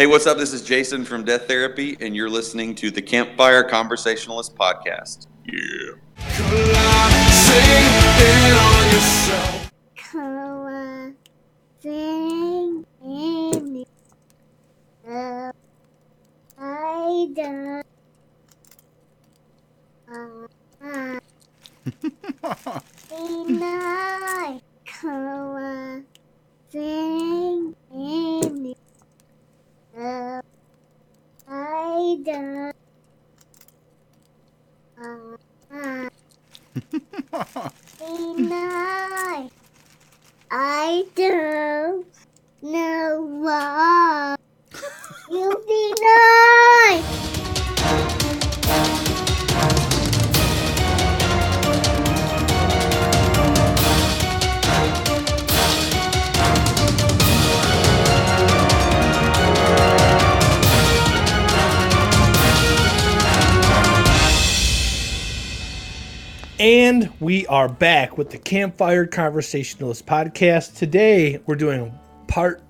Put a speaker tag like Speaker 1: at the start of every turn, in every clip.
Speaker 1: Hey, what's up? This is Jason from Death Therapy, and you're listening to the Campfire Conversationalist Podcast. Yeah.
Speaker 2: I don't the I I don't know why you deny.
Speaker 3: And we are back with the Campfire Conversationalist podcast. Today we're doing part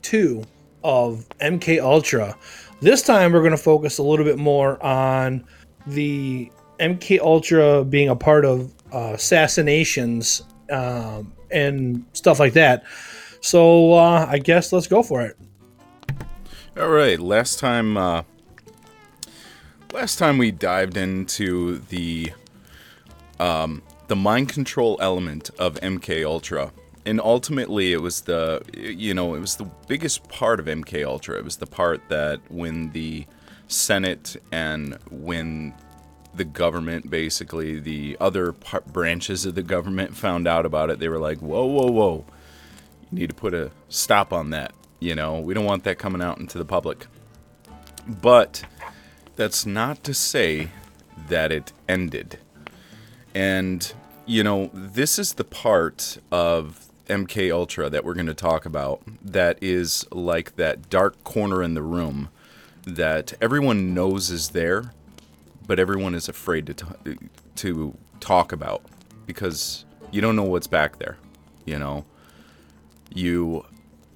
Speaker 3: two of MK Ultra. This time we're going to focus a little bit more on the MK Ultra being a part of uh, assassinations um, and stuff like that. So uh, I guess let's go for it.
Speaker 4: All right, last time uh last time we dived into the um the mind control element of MK Ultra. And ultimately it was the you know, it was the biggest part of MK Ultra. It was the part that when the Senate and when the government basically the other par- branches of the government found out about it, they were like, "Whoa, whoa, whoa. You need to put a stop on that." You know, we don't want that coming out into the public. But that's not to say that it ended. And you know, this is the part of MK Ultra that we're going to talk about that is like that dark corner in the room that everyone knows is there, but everyone is afraid to t- to talk about because you don't know what's back there, you know. You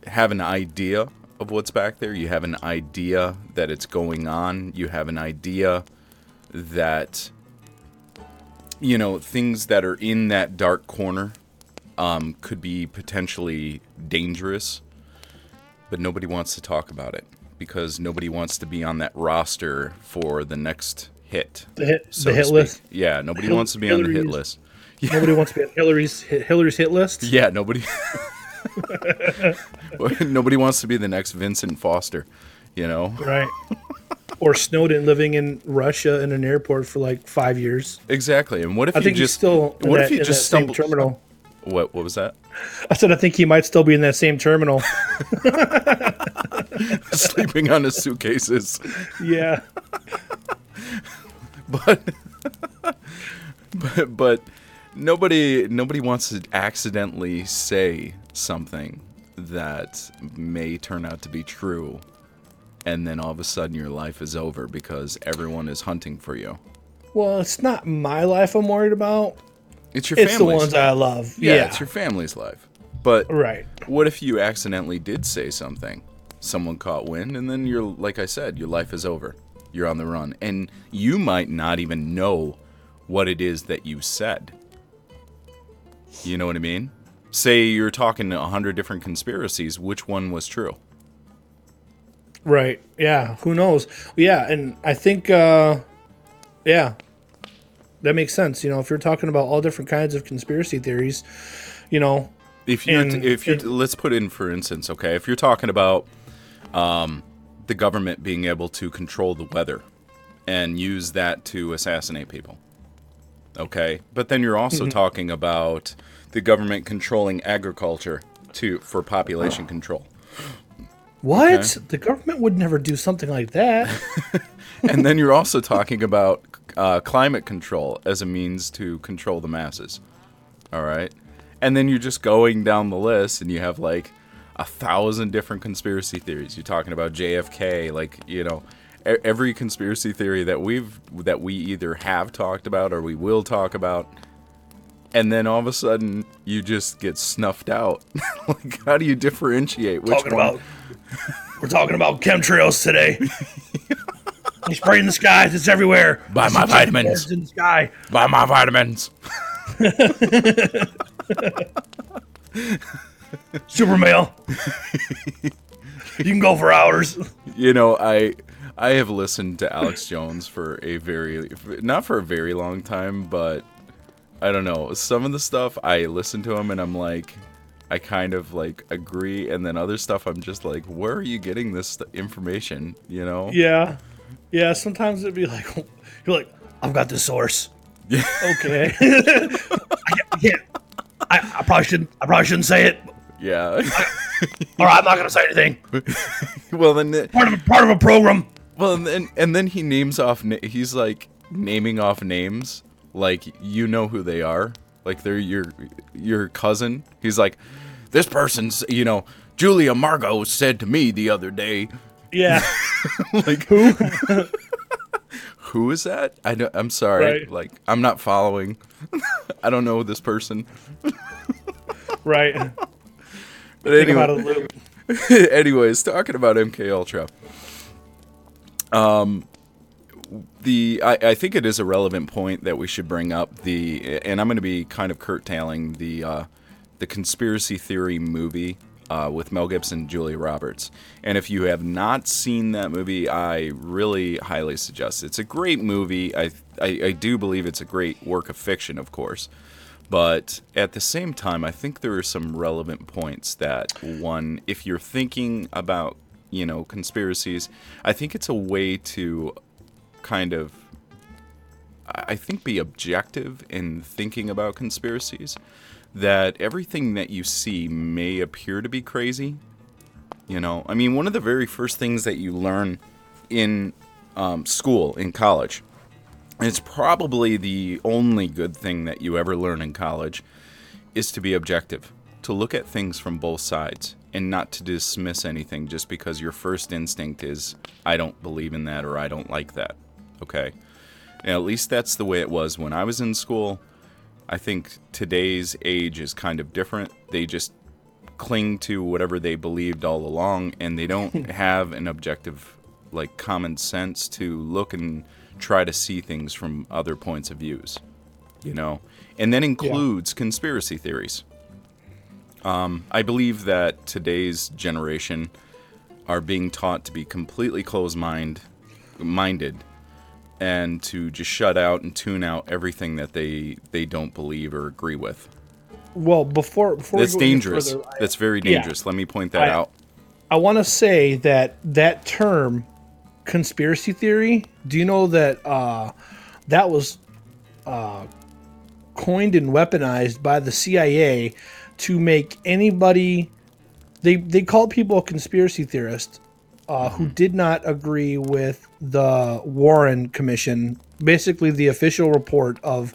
Speaker 4: have an idea of what's back there. You have an idea that it's going on. You have an idea that you know things that are in that dark corner um, could be potentially dangerous, but nobody wants to talk about it because nobody wants to be on that roster for the next hit.
Speaker 3: The hit,
Speaker 4: so
Speaker 3: the hit list.
Speaker 4: Yeah, nobody
Speaker 3: Hil-
Speaker 4: wants to be on the hit
Speaker 3: Hillary's-
Speaker 4: list.
Speaker 3: Nobody wants to be on Hillary's Hillary's hit list.
Speaker 4: Yeah, nobody. nobody wants to be the next Vincent Foster, you know.
Speaker 3: Right. or Snowden living in Russia in an airport for like five years.
Speaker 4: Exactly. And what if
Speaker 3: I
Speaker 4: you
Speaker 3: think
Speaker 4: just
Speaker 3: he's still
Speaker 4: what
Speaker 3: that,
Speaker 4: if you just stumbled
Speaker 3: terminal.
Speaker 4: What what was that?
Speaker 3: I said I think he might still be in that same terminal.
Speaker 4: Sleeping on his suitcases.
Speaker 3: yeah.
Speaker 4: But but but nobody nobody wants to accidentally say something that may turn out to be true and then all of a sudden your life is over because everyone is hunting for you.
Speaker 3: Well, it's not my life I'm worried about.
Speaker 4: It's your family's.
Speaker 3: It's the ones I love.
Speaker 4: yeah,
Speaker 3: Yeah.
Speaker 4: it's your family's life. But
Speaker 3: right.
Speaker 4: what if you accidentally did say something? Someone caught wind, and then you're, like I said, your life is over. You're on the run. And you might not even know what it is that you said. You know what I mean? Say you're talking a hundred different conspiracies, which one was true?
Speaker 3: Right. Yeah. Who knows? Yeah, and I think uh yeah. That makes sense. You know, if you're talking about all different kinds of conspiracy theories, you know,
Speaker 4: If
Speaker 3: And-
Speaker 4: if you're, let's put in for instance, okay, if you're talking about um, the government being able to control the weather and use that to assassinate people, okay, but then you're also
Speaker 3: Mm-hmm.
Speaker 4: talking about the government controlling agriculture to for population control,
Speaker 3: what?
Speaker 4: Okay.
Speaker 3: The government would never do something like that.
Speaker 4: and then you're also talking about uh, climate control as a means to control the masses. All right. And then you're just going down the list and you have like a thousand different conspiracy theories. You're talking about JFK, like, you know, every conspiracy theory that we've that we either have talked about or we will talk about. And then all of a sudden you just get snuffed out. like how do you differentiate which
Speaker 3: talking
Speaker 4: one?
Speaker 3: about We're talking about chemtrails today. they spray in the skies. It's everywhere.
Speaker 4: Buy my vitamins.
Speaker 3: in the sky.
Speaker 4: Buy my vitamins.
Speaker 3: Super male. you can go for hours.
Speaker 4: You know, I I have listened to Alex Jones for a very not for a very long time, but I don't know. Some of the stuff I listen to him and I'm like I kind of like agree and then other stuff I'm just like where are you getting this st- information, you know?
Speaker 3: Yeah. Yeah, sometimes it'd be like, you're like, I've got the source.
Speaker 4: Yeah.
Speaker 3: Okay. I can't, I, I, probably shouldn't, I probably shouldn't say it.
Speaker 4: Yeah.
Speaker 3: All right, I'm not going to say anything.
Speaker 4: well then the-
Speaker 3: Part of a, part of a program.
Speaker 4: Well, and then and then he names off. He's like naming off names, like you know who they are, like they're your your cousin. He's like, this person's, you know, Julia Margot said to me the other day,
Speaker 3: Yeah.
Speaker 4: like who? who is that? I don't, I'm sorry,
Speaker 3: Right.
Speaker 4: like I'm not following. I don't know this person.
Speaker 3: right.
Speaker 4: But anyway,
Speaker 3: it a little.
Speaker 4: anyways, talking about MK Ultra. Um, the I, I think it is a relevant point that we should bring up the, and I'm going to be kind of curtailing the uh, the conspiracy theory movie uh, with Mel Gibson, and Julia Roberts. And if you have not seen that movie, I really highly suggest. It. It's a great movie. I, I I do believe it's a great work of fiction, of course. But at the same time, I think there are some relevant points that one, if you're thinking about, you know, conspiracies, I think it's a way to kind of, I think, be objective in thinking about conspiracies. That everything that you see may appear to be crazy. You know, I mean, one of the very first things that you learn in um, school, in college, it's probably the only good thing that you ever learn in college is to be objective, to look at things from both sides and not to dismiss anything just because your first instinct is, I don't believe in that or I don't like that. Okay? And at least that's the way it was when I was in school. I think today's age is kind of different. They just cling to whatever they believed all along and they don't have an objective like common sense to look and try to see things from other points of views you know and that includes conspiracy theories um, i believe that today's generation are being taught to be completely closed mind minded and to just shut out and tune out everything that they they don't believe or agree with.
Speaker 3: Well, before before we
Speaker 4: that's dangerous.
Speaker 3: further, I-
Speaker 4: that's very
Speaker 3: yeah.
Speaker 4: dangerous. Let me point that
Speaker 3: I-
Speaker 4: out.
Speaker 3: I want to say that that term conspiracy theory, do you know that uh, that was uh, coined and weaponized by the CIA to make anybody they they called people a conspiracy theorist uh, who did not agree with the Warren Commission, basically the official report of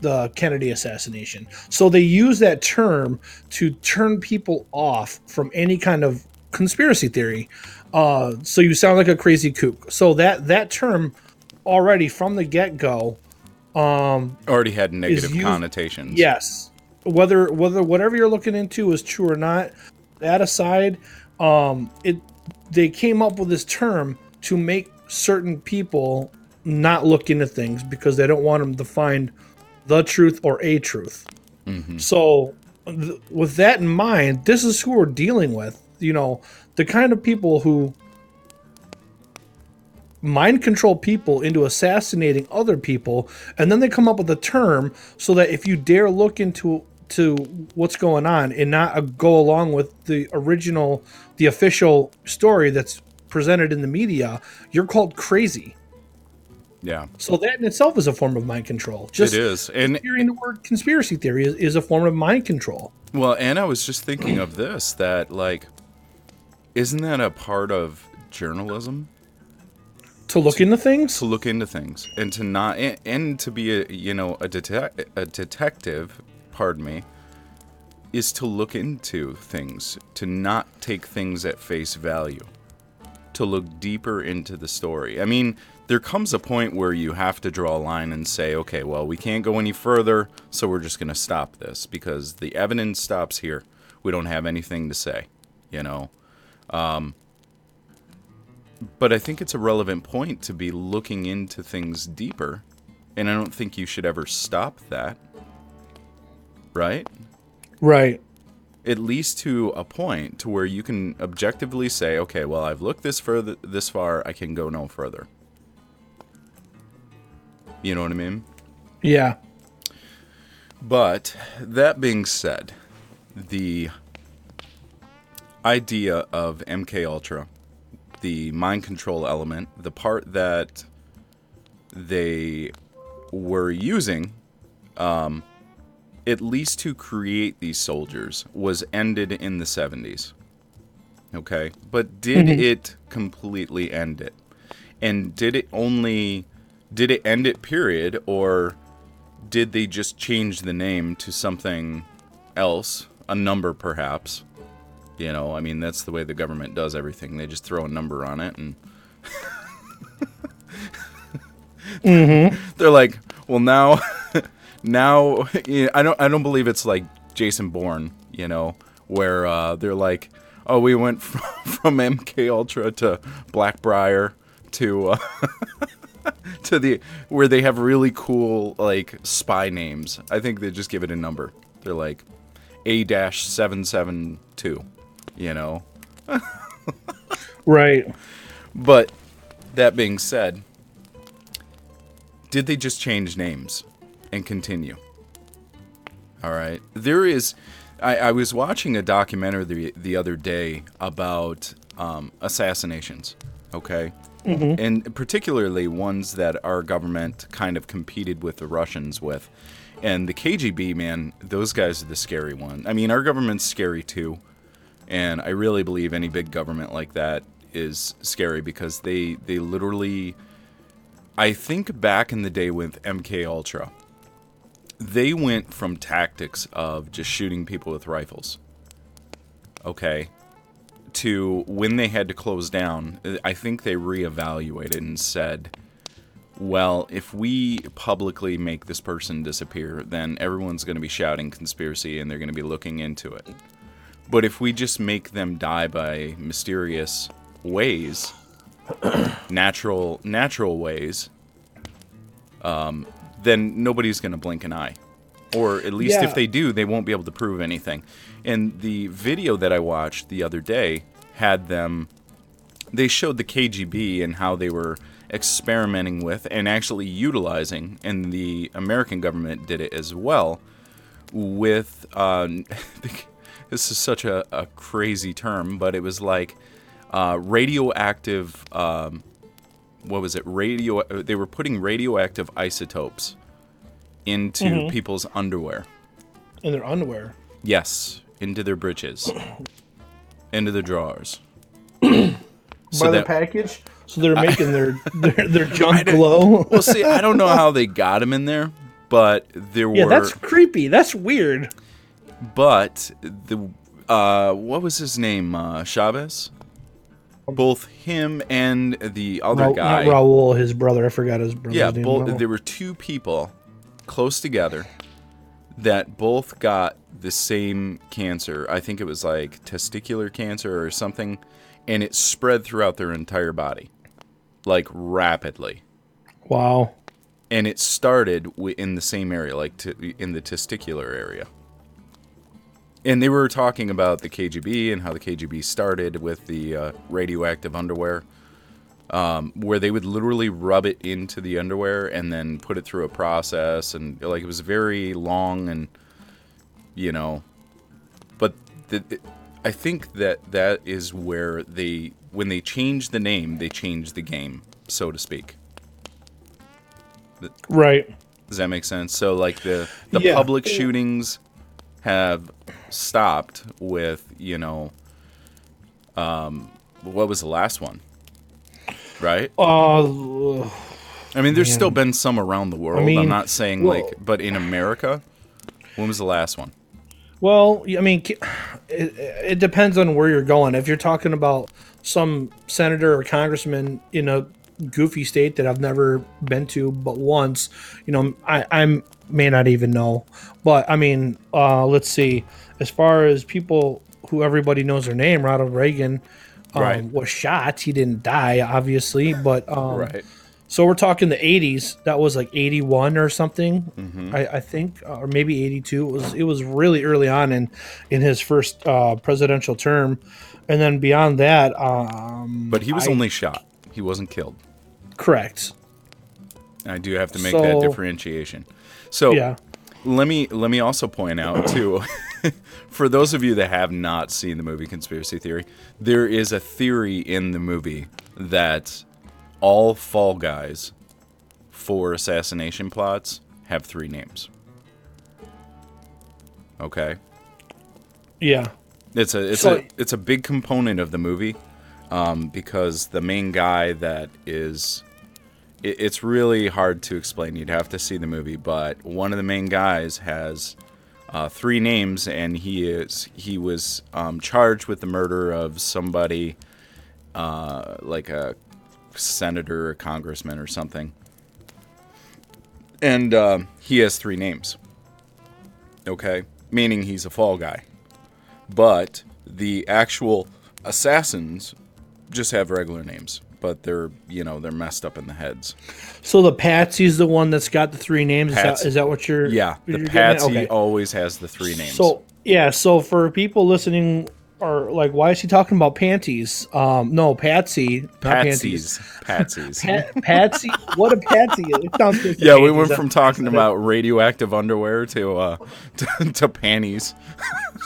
Speaker 3: the Kennedy assassination. So they use that term to turn people off from any kind of conspiracy theory. Uh, so you sound like a crazy kook. So that that term already from the get go,
Speaker 4: already had negative
Speaker 3: used-
Speaker 4: connotations
Speaker 3: yes. Whether whether whatever you're looking into is true or not, that aside, um, it they came up with this term to make certain people not look into things because they don't want them to find the truth or a truth. So, th- with that in mind, this is who we're dealing with. You know, the kind of people who mind control people into assassinating other people, and then they come up with a term so that if you dare look into to what's going on and not uh, go along with the original, the official story that's presented in the media, you're called crazy.
Speaker 4: yeah
Speaker 3: So that in itself is a form of mind control. Just
Speaker 4: it is and
Speaker 3: hearing the word conspiracy theory is, is a form of mind control.
Speaker 4: Well, and I was just thinking of this that like isn't that a part of journalism
Speaker 3: To look into things,
Speaker 4: to look into things and to not and, and to be a you know a detec- a detective, pardon me, is to look into things, to not take things at face value. To look deeper into the story. I mean, there comes a point where you have to draw a line and say, okay, well, we can't go any further, so we're just going to stop this because the evidence stops here. We don't have anything to say, you know. Um, but I think it's a relevant point to be looking into things deeper, and I don't think you should ever stop that. Right?
Speaker 3: Right.
Speaker 4: At least to a point to where you can objectively say, okay, well, I've looked this further this far, I can go no further. You know what I mean?
Speaker 3: Yeah.
Speaker 4: But that being said, the idea of MK Ultra, the mind control element, the part that they were using, um, at least to create these soldiers, was ended in the 70s. Okay, but did mm-hmm. it completely end it? And did it only did it end it period or did they just change the name to something else, a number perhaps? You know, I mean that's the way the government does everything. They just throw a number on it and mm-hmm. they're like, "Well, now now you know, I don't I don't believe it's like Jason Bourne, you know, where uh, they're like, "Oh, we went from, from MK Ultra to Blackbriar to uh, to the where they have really cool like spy names. I think they just give it a number. They're like A dash seven seven two, you know.
Speaker 3: Right.
Speaker 4: But that being said, did they just change names and continue? All right. There is. I, I was watching a documentary the, the other day about um, assassinations. Okay. And particularly ones that our government kind of competed with the Russians with. And the KGB, man, those guys are the scary one. I mean, our government's scary too. And I really believe any big government like that is scary because they they literally I think back in the day with MK Ultra, they went from tactics of just shooting people with rifles. Okay. To when they had to close down, I think they reevaluated and said, well, if we publicly make this person disappear, then everyone's going to be shouting conspiracy and they're going to be looking into it. But if we just make them die by mysterious ways, natural natural ways, um, then nobody's going to blink an eye. Or at least
Speaker 3: Yeah.
Speaker 4: if they do, they won't be able to prove anything. And the video that I watched the other day had them they showed the KGB and how they were experimenting with and actually utilizing, and the American government did it as well, with uh, this is such a, a crazy term, but it was like uh, radioactive. Um, what was it? Radio. They were putting radioactive isotopes into people's underwear.
Speaker 3: In their underwear.
Speaker 4: Yes, into their britches, into their drawers.
Speaker 3: By the package. So they're making their their, their junk glow.
Speaker 4: well, see, I don't know how they got them in there, but there
Speaker 3: yeah,
Speaker 4: were.
Speaker 3: that's creepy. That's weird.
Speaker 4: But the uh, what was his name? Uh, Chavez. Both him and the other
Speaker 3: Ra-
Speaker 4: guy.
Speaker 3: Not Raul, his brother. I forgot his brother's
Speaker 4: yeah, both. There were two people close together that both got the same cancer. I think it was like testicular cancer or something, and it spread throughout their entire body, like rapidly.
Speaker 3: Wow.
Speaker 4: and it started in the same area, like t- in the testicular area. And they were talking about the KGB and how the KGB started with the uh, radioactive underwear, um, where they would literally rub it into the underwear and then put it through a process, and like it was very long and, you know, but the, it- I think that that is where they, when they changed the name, they changed the game, so to speak.
Speaker 3: Right.
Speaker 4: Does that make sense? So like the the
Speaker 3: Yeah.
Speaker 4: public shootings have stopped with, you know, um what was the last one? Right?
Speaker 3: Uh,
Speaker 4: I mean there's still been some around the world. I
Speaker 3: mean,
Speaker 4: am not saying
Speaker 3: well-
Speaker 4: like but in America, when was the last one?
Speaker 3: well, I mean, it, it depends on where you're going. If you're talking about some senator or congressman in a goofy state that I've never been to but once, you know, I I'm may not even know. But I mean, uh, let's see. As far as people who everybody knows their name, Ronald Reagan um,
Speaker 4: Right.
Speaker 3: was shot. He didn't die, obviously, but um,
Speaker 4: right.
Speaker 3: So we're talking the '80s. That was like '81 or something,
Speaker 4: Mm-hmm.
Speaker 3: I, I think, or maybe '82. It was it was really early on in in his first uh, presidential term, and then beyond that, um,
Speaker 4: But he was
Speaker 3: I-
Speaker 4: only shot. He wasn't killed.
Speaker 3: correct.
Speaker 4: I do have to make that differentiation. So
Speaker 3: Yeah,
Speaker 4: let me let me also point out too for those of you that have not seen the movie Conspiracy Theory, there is a theory in the movie that all fall guys for assassination plots have three names. Okay?
Speaker 3: yeah,
Speaker 4: It's a it's
Speaker 3: So-
Speaker 4: a it's a big component of the movie um, because the main guy that is it, it's really hard to explain. You'd have to see the movie, but one of the main guys has uh, three names, and he is he was um, charged with the murder of somebody uh, like a senator, or congressman, or something, and um, he has three names. Okay, meaning he's a fall guy but the actual assassins just have regular names but they're you know they're messed up in the heads
Speaker 3: So the Patsy's the one that's got the three names. Is that,
Speaker 4: Patsy.
Speaker 3: is that what you're?
Speaker 4: yeah
Speaker 3: you're
Speaker 4: the patsy
Speaker 3: Okay.
Speaker 4: always has the three names
Speaker 3: So yeah, so for people listening, or like, why is he talking about panties? Um, no, Patsy,
Speaker 4: patsies patsies
Speaker 3: Pat, Patsy, what a Patsy! It sounds
Speaker 4: yeah we went from talking about radioactive underwear to uh to, to panties.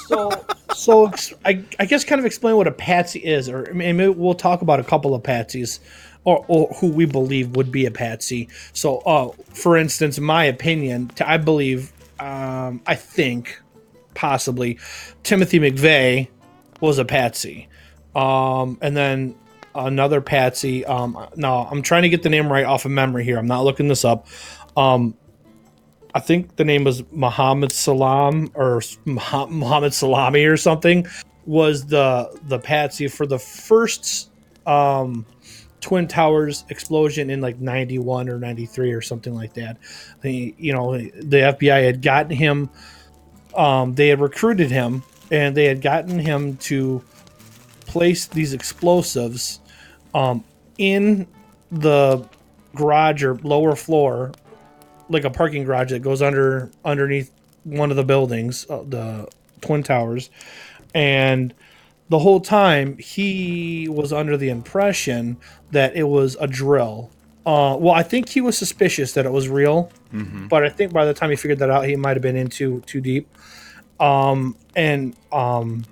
Speaker 3: So so I, I guess kind of explain what a patsy is or maybe we'll talk about a couple of patsies or, or who we believe would be a patsy. So uh for instance my opinion I believe um i think possibly timothy mcveigh was a patsy. Um and then another patsy um no i'm trying to get the name right off of memory here. I'm not looking this up. Um I think the name was Muhammad Salam or Muhammad Salami or something was the the patsy for the first um, Twin Towers explosion in like 91 or 93 or something like that. You know, the FBI had gotten him um, they had recruited him and they had gotten him to place these explosives um, in the garage or lower floor like a parking garage that goes under underneath one of the buildings, uh, the twin towers, and the whole time he was under the impression that it was a drill. Uh, well, I think he was suspicious that it was real, but I think by the time he figured that out, he might have been in too too deep. Um, and um,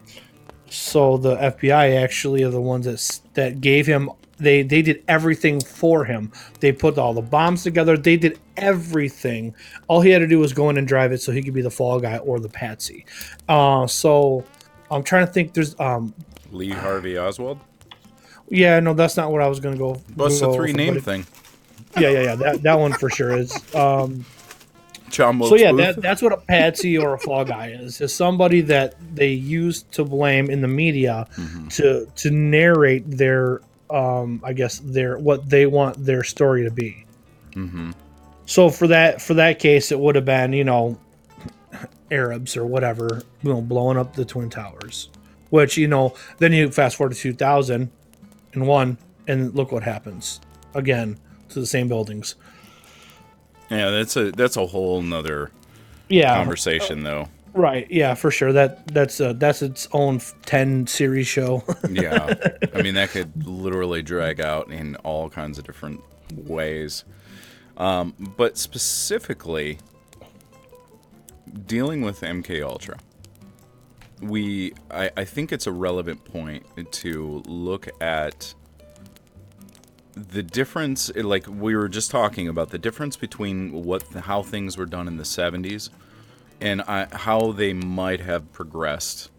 Speaker 3: so the FBI actually are the ones that that gave him they they did everything for him. They put all the bombs together. They did everything. All he had to do was go in and drive it, so he could be the fall guy or the patsy. Uh, so I'm trying to think. There's um
Speaker 4: lee harvey oswald
Speaker 3: yeah no that's not what I was gonna go.
Speaker 4: what's the three name thing
Speaker 3: Yeah yeah yeah that that one for sure is. Um,
Speaker 4: john
Speaker 3: so yeah, that, that's what a patsy or a fall guy is. Is somebody that they use to blame in the media
Speaker 4: Mm-hmm.
Speaker 3: to to narrate their um I guess their what they want their story to be.
Speaker 4: mm-hmm.
Speaker 3: So for that for that case, it would have been you know Arabs or whatever you know blowing up the twin towers, which you know then you fast forward to two thousand and one and look what happens again to the same buildings.
Speaker 4: Yeah that's a that's a whole nother
Speaker 3: Yeah,
Speaker 4: conversation though
Speaker 3: right. Yeah, for sure. That that's uh that's its own ten series show.
Speaker 4: yeah i mean that could literally drag out in all kinds of different ways um, but specifically dealing with mk ultra we I, I think it's a relevant point to look at the difference eh, like we were just talking about the difference between what how things were done in the 70s and I, how they might have progressed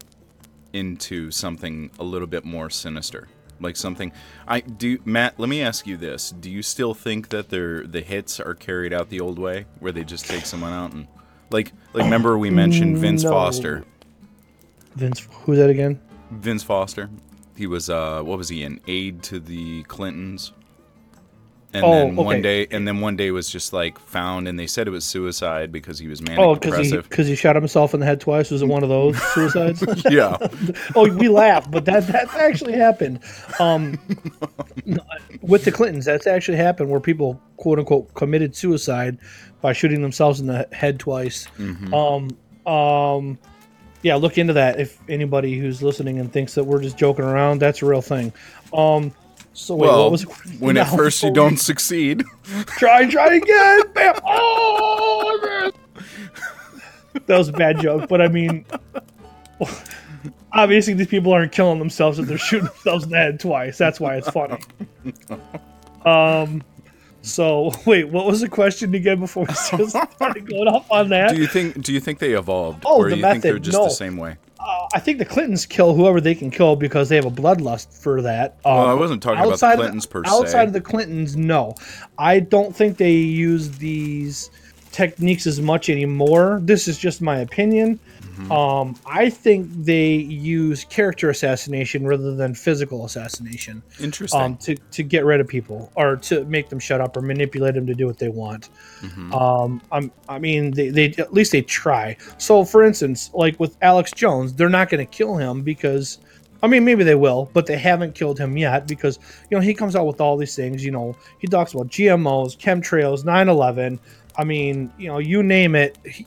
Speaker 4: into something a little bit more sinister. Like something i do matt let me ask you this. Do you still think that their the hits are carried out the old way where they just take someone out and like like remember we mentioned mm, vince
Speaker 3: No.
Speaker 4: foster?
Speaker 3: Vince, who's that again?
Speaker 4: vince foster. He was uh what was he an aide to the clintons And
Speaker 3: Oh,
Speaker 4: then one
Speaker 3: okay.
Speaker 4: day, and then one day was just like found, and they said it was suicide because he was manic
Speaker 3: Oh, because he
Speaker 4: depressive.
Speaker 3: because he shot himself in the head twice. Was it one of those suicides?
Speaker 4: yeah,
Speaker 3: oh, we laugh, but that that actually happened. Um, with the Clintons, that's actually happened where people quote unquote committed suicide by shooting themselves in the head twice.
Speaker 4: Mhm.
Speaker 3: Um, um, yeah, look into that if anybody who's listening and thinks that we're just joking around. That's a real thing. Um, so wait,
Speaker 4: well,
Speaker 3: what was it?
Speaker 4: when at first you don't succeed,
Speaker 3: try, try again. Bam! Oh. That was a bad joke, but I mean, obviously these people aren't killing themselves if they're shooting themselves in the head twice. That's why it's funny. Um. So wait, what was the question again before we started going off on that?
Speaker 4: do you think? Do you think they evolved,
Speaker 3: Oh,
Speaker 4: or
Speaker 3: the
Speaker 4: do you think they're
Speaker 3: method,
Speaker 4: just
Speaker 3: no.
Speaker 4: the same way?
Speaker 3: Uh, I think the Clintons kill whoever they can kill because they have a bloodlust for that. Um,
Speaker 4: Well, I wasn't talking about the Clintons per se.
Speaker 3: Outside of the Clintons, no. I don't think they use these techniques as much anymore. This is just my opinion.
Speaker 4: Mm-hmm.
Speaker 3: Um, I think they use character assassination rather than physical assassination
Speaker 4: Interesting.
Speaker 3: um, to, to get rid of people or to make them shut up or manipulate them to do what they want.
Speaker 4: Mhm.
Speaker 3: Um, I'm, I mean, they, they at least they try. So, for instance, like with Alex Jones, they're not going to kill him because, I mean, maybe they will, but they haven't killed him yet because you know he comes out with all these things. You know, he talks about GMOs, chemtrails, 9/11. I mean, you know, you name it. He,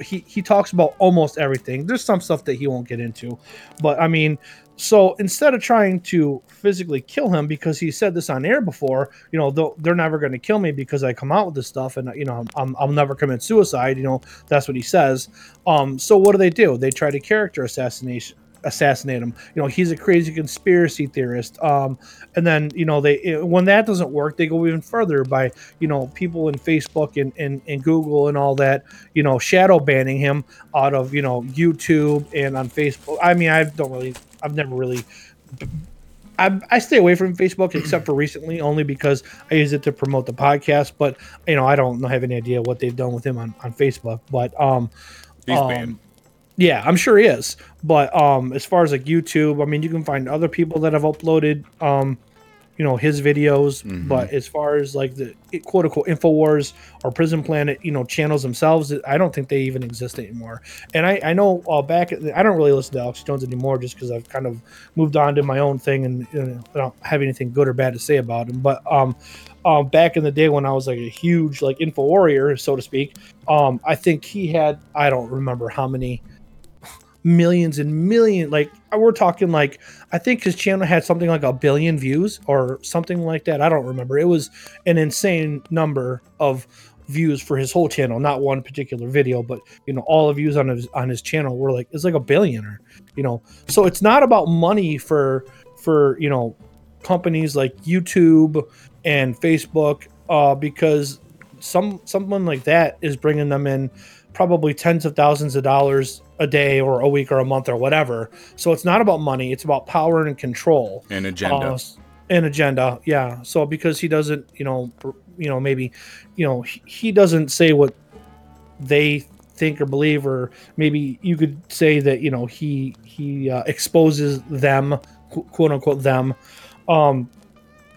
Speaker 3: he he talks about almost everything. There's some stuff that he won't get into, but I mean, so instead of trying to physically kill him because he said this on air before, you know, they're never going to kill me because I come out with this stuff and you know I'm, I'll never commit suicide. You know, that's what he says. Um, so what do they do? They try to character assassination assassinate him. You know, he's a crazy conspiracy theorist. Um, and then you know they when that doesn't work, they go even further by you know people in Facebook and, and, and Google and all that. You know, shadow banning him out of you know YouTube and on Facebook. I mean, I don't really, I've never really. I, I stay away from Facebook except for recently, only because I use it to promote the podcast. But you know, I don't have any idea what they've done with him on, on Facebook. But um,
Speaker 4: He's
Speaker 3: um,
Speaker 4: banned.
Speaker 3: Yeah, I'm sure he is. But um, as far as like YouTube, I mean, you can find other people that have uploaded, um, you know, his videos.
Speaker 4: Mhm.
Speaker 3: But as far as like the quote unquote Infowars or Prison Planet, you know, channels themselves, I don't think they even exist anymore. And I, I know uh, back, I don't really listen to Alex Jones anymore just because I've kind of moved on to my own thing and you know, I don't have anything good or bad to say about him. But um, um, back in the day when I was like a huge like info warrior, so to speak, um, I think he had I don't remember how many millions and million like we're talking like I think his channel had something like a billion views or something like that. I don't remember. It was an insane number of views for his whole channel, not one particular video, but you know, all the views on his on his channel were like it's like a billionaire, you know. So it's not about money for for, you know, companies like YouTube and Facebook uh because some someone like that is bringing them in probably tens of thousands of dollars a day or a week or a month or whatever. So it's not about money, it's about power and control.
Speaker 4: An agenda.
Speaker 3: Uh, an agenda, yeah. So because he doesn't, you know, you know, maybe, you know, he, he doesn't say what they think or believe, or maybe you could say that you know he he uh, exposes them, quote unquote them, um,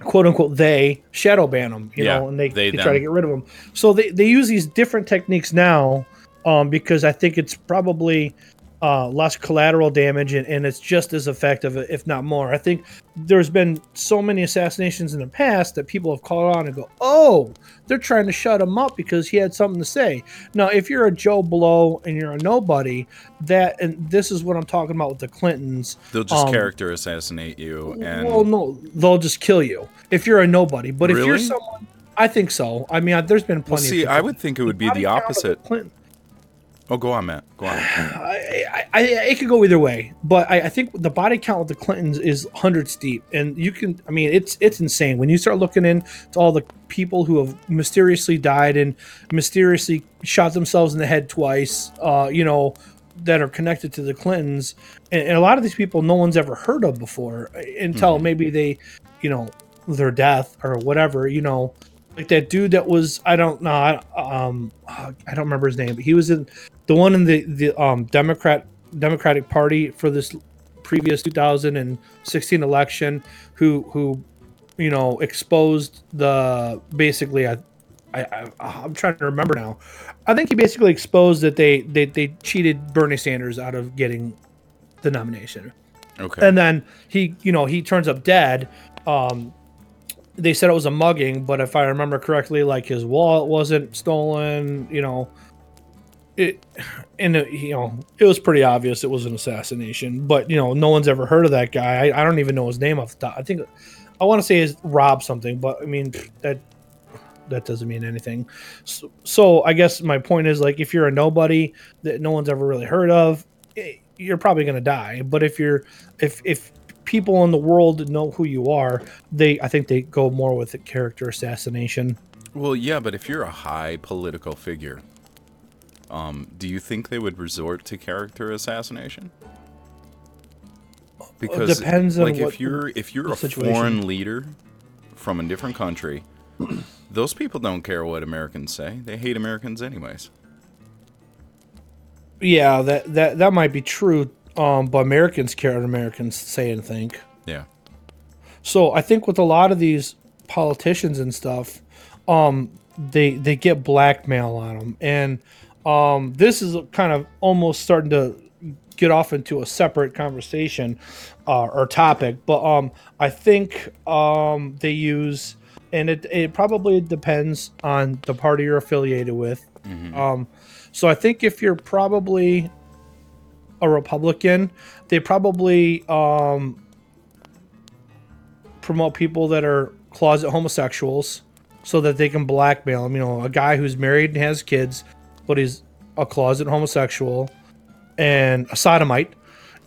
Speaker 3: quote unquote they shadow ban them, you
Speaker 4: Yeah,
Speaker 3: know, and they,
Speaker 4: they,
Speaker 3: they try to get rid of them. So they they use these different techniques now, um, because I think it's probably uh, less collateral damage and, and it's just as effective, if not more. I think there's been so many assassinations in the past that people have called on and go, oh, they're trying to shut him up because he had something to say. Now, if you're a Joe Blow and you're a nobody, that and this is what I'm talking about with the Clintons.
Speaker 4: They'll just
Speaker 3: um,
Speaker 4: character assassinate you and
Speaker 3: well, no, they'll just kill you if you're a nobody. But if you're someone, I think so. I mean, I- there's been
Speaker 4: well,
Speaker 3: plenty.
Speaker 4: see,
Speaker 3: of
Speaker 4: I would think it would be the opposite.
Speaker 3: Clinton-
Speaker 4: Oh, go on, Matt. Go on.
Speaker 3: I, I, it could go either way, but I, I think the body count of the Clintons is hundreds deep, and you can. I mean, it's it's insane when you start looking into all the people who have mysteriously died and mysteriously shot themselves in the head twice. Uh, you know, that are connected to the Clintons, and, and a lot of these people no one's ever heard of before until maybe they, you know, their death or whatever. You know, like that dude that was I don't know I, um I don't remember his name, but he was in the one in the the um Democrat Democratic Party for this previous 2016 election who who you know, exposed the basically. I, I, I I'm trying to remember now. I think he basically exposed that they they they cheated Bernie Sanders out of getting the nomination.
Speaker 4: Okay.
Speaker 3: And then he, you know, he turns up dead. Um, they said it was a mugging, but if I remember correctly, like his wallet wasn't stolen. You know, it, and it, you know, it was pretty obvious it was an assassination. But you know, no one's ever heard of that guy. I, I don't even know his name off the top. I think I want to say is Rob something, but I mean that that doesn't mean anything. So, so I guess my point is like if you're a nobody that no one's ever really heard of, eh, you're probably gonna die. But if you're if if people in the world know who you are, they I think they go more with character assassination.
Speaker 4: Well, yeah, but if you're a high political figure, um, do you think they would resort to character assassination? Because it
Speaker 3: depends on
Speaker 4: like
Speaker 3: what
Speaker 4: if you're if you're a
Speaker 3: situation.
Speaker 4: foreign leader from a different country, those people don't care what Americans say. They hate Americans anyways.
Speaker 3: Yeah, that that that might be true. Um, but Americans care what Americans say and think.
Speaker 4: Yeah.
Speaker 3: So I think with a lot of these politicians and stuff, um, they they get blackmail on them, and um, this is kind of almost starting to get off into a separate conversation uh, or topic. But um, I think um, they use, and it it probably depends on the party you're affiliated with. Um, so I think if you're probably a Republican, they probably um, promote people that are closet homosexuals so that they can blackmail them. You know, a guy who's married and has kids, but he's a closet homosexual and a sodomite,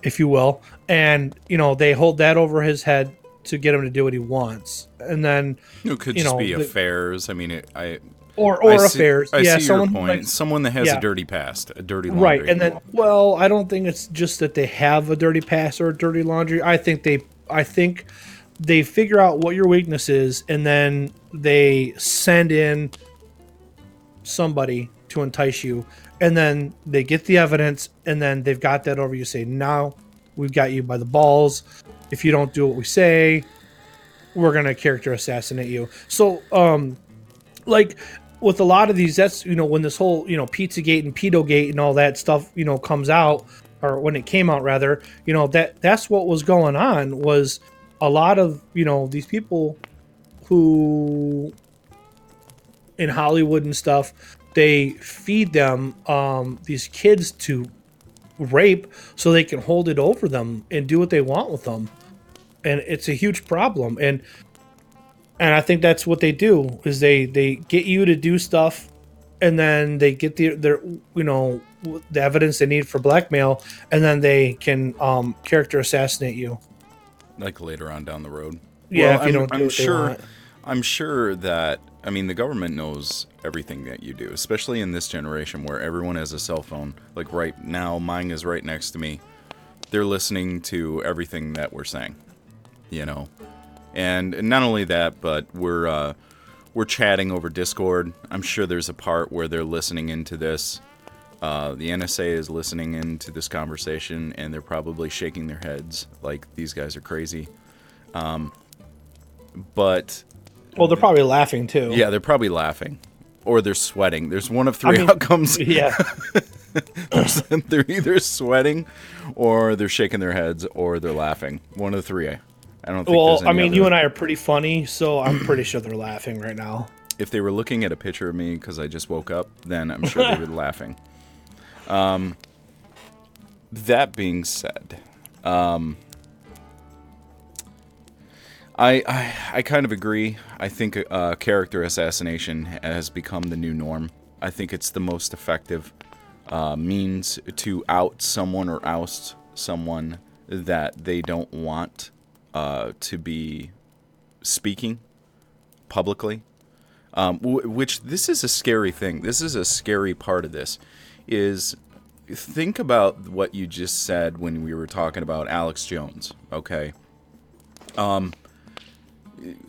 Speaker 3: if you will. And, you know, they hold that over his head to get him to do what he wants. And then,
Speaker 4: It could just
Speaker 3: know,
Speaker 4: be
Speaker 3: the-
Speaker 4: affairs. I mean, it, I
Speaker 3: or, or
Speaker 4: see-
Speaker 3: affairs.
Speaker 4: I
Speaker 3: yeah,
Speaker 4: see
Speaker 3: someone
Speaker 4: your point. Someone that has
Speaker 3: yeah.
Speaker 4: a dirty past, a dirty laundry.
Speaker 3: Right, and then well, I don't think it's just that they have a dirty past or a dirty laundry. I think they, I think they figure out what your weakness is, and then they send in somebody to entice you, and then they get the evidence, and then they've got that over you. Say now we've got you by the balls. If you don't do what we say, we're gonna character assassinate you. So, um, like with a lot of these, that's you know when this whole you know Pizzagate and Pedogate and all that stuff you know comes out, or when it came out rather, you know that that's what was going on was a lot of you know these people who in Hollywood and stuff they feed them um, these kids to rape so they can hold it over them and do what they want with them. And it's a huge problem. And and I think that's what they do is they they get you to do stuff, and then they get the their you know the evidence they need for blackmail, and then they can um character assassinate you.
Speaker 4: like later on down the road.
Speaker 3: Yeah, if you
Speaker 4: I'm,
Speaker 3: don't do
Speaker 4: I'm
Speaker 3: what they
Speaker 4: sure.
Speaker 3: want.
Speaker 4: I'm sure that I mean the government knows everything that you do, especially in this generation where everyone has a cell phone. Like right now, mine is right next to me. They're listening to everything that we're saying, you know, and, and not only that, but we're uh, we're chatting over Discord. I'm sure there's a part where they're listening into this. Uh, the NSA is listening into this conversation, and they're probably shaking their heads like these guys are crazy. Um, but
Speaker 3: Well, they're probably laughing too.
Speaker 4: yeah, they're probably laughing, or they're sweating. There's one of
Speaker 3: I
Speaker 4: three
Speaker 3: mean-
Speaker 4: outcomes.
Speaker 3: yeah.
Speaker 4: they're either sweating, or they're shaking their heads, or they're laughing. One of the three. I don't think.
Speaker 3: Well, I mean,
Speaker 4: other.
Speaker 3: you and I are pretty funny, so I'm pretty sure they're laughing right now.
Speaker 4: if they were looking at a picture of me because I just woke up, then I'm sure they would be laughing. Um, that being said, um, I, I I kind of agree. I think uh, character assassination has become the new norm. I think it's the most effective uh, means to out someone or oust someone that they don't want uh, to be speaking publicly um, w- which this is a scary thing. This is a scary part of this. Is think about what you just said when we were talking about Alex Jones. Okay, um,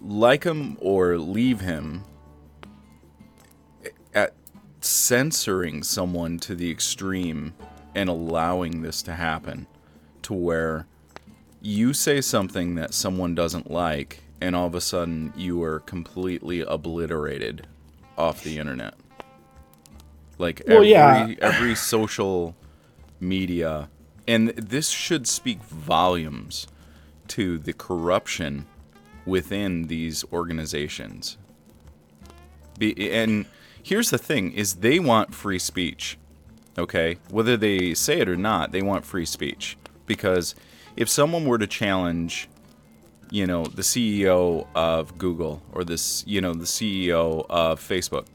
Speaker 4: like him or leave him. At censoring someone to the extreme and allowing this to happen, to where you say something that someone doesn't like and all of a sudden you are completely obliterated off the internet. Like
Speaker 3: Well,
Speaker 4: every
Speaker 3: yeah.
Speaker 4: every social media and this should speak volumes to the corruption within these organizations. Be, and here's the thing is they want free speech. Okay? Whether they say it or not, they want free speech because if someone were to challenge you know the CEO of Google or this you know the CEO of Facebook,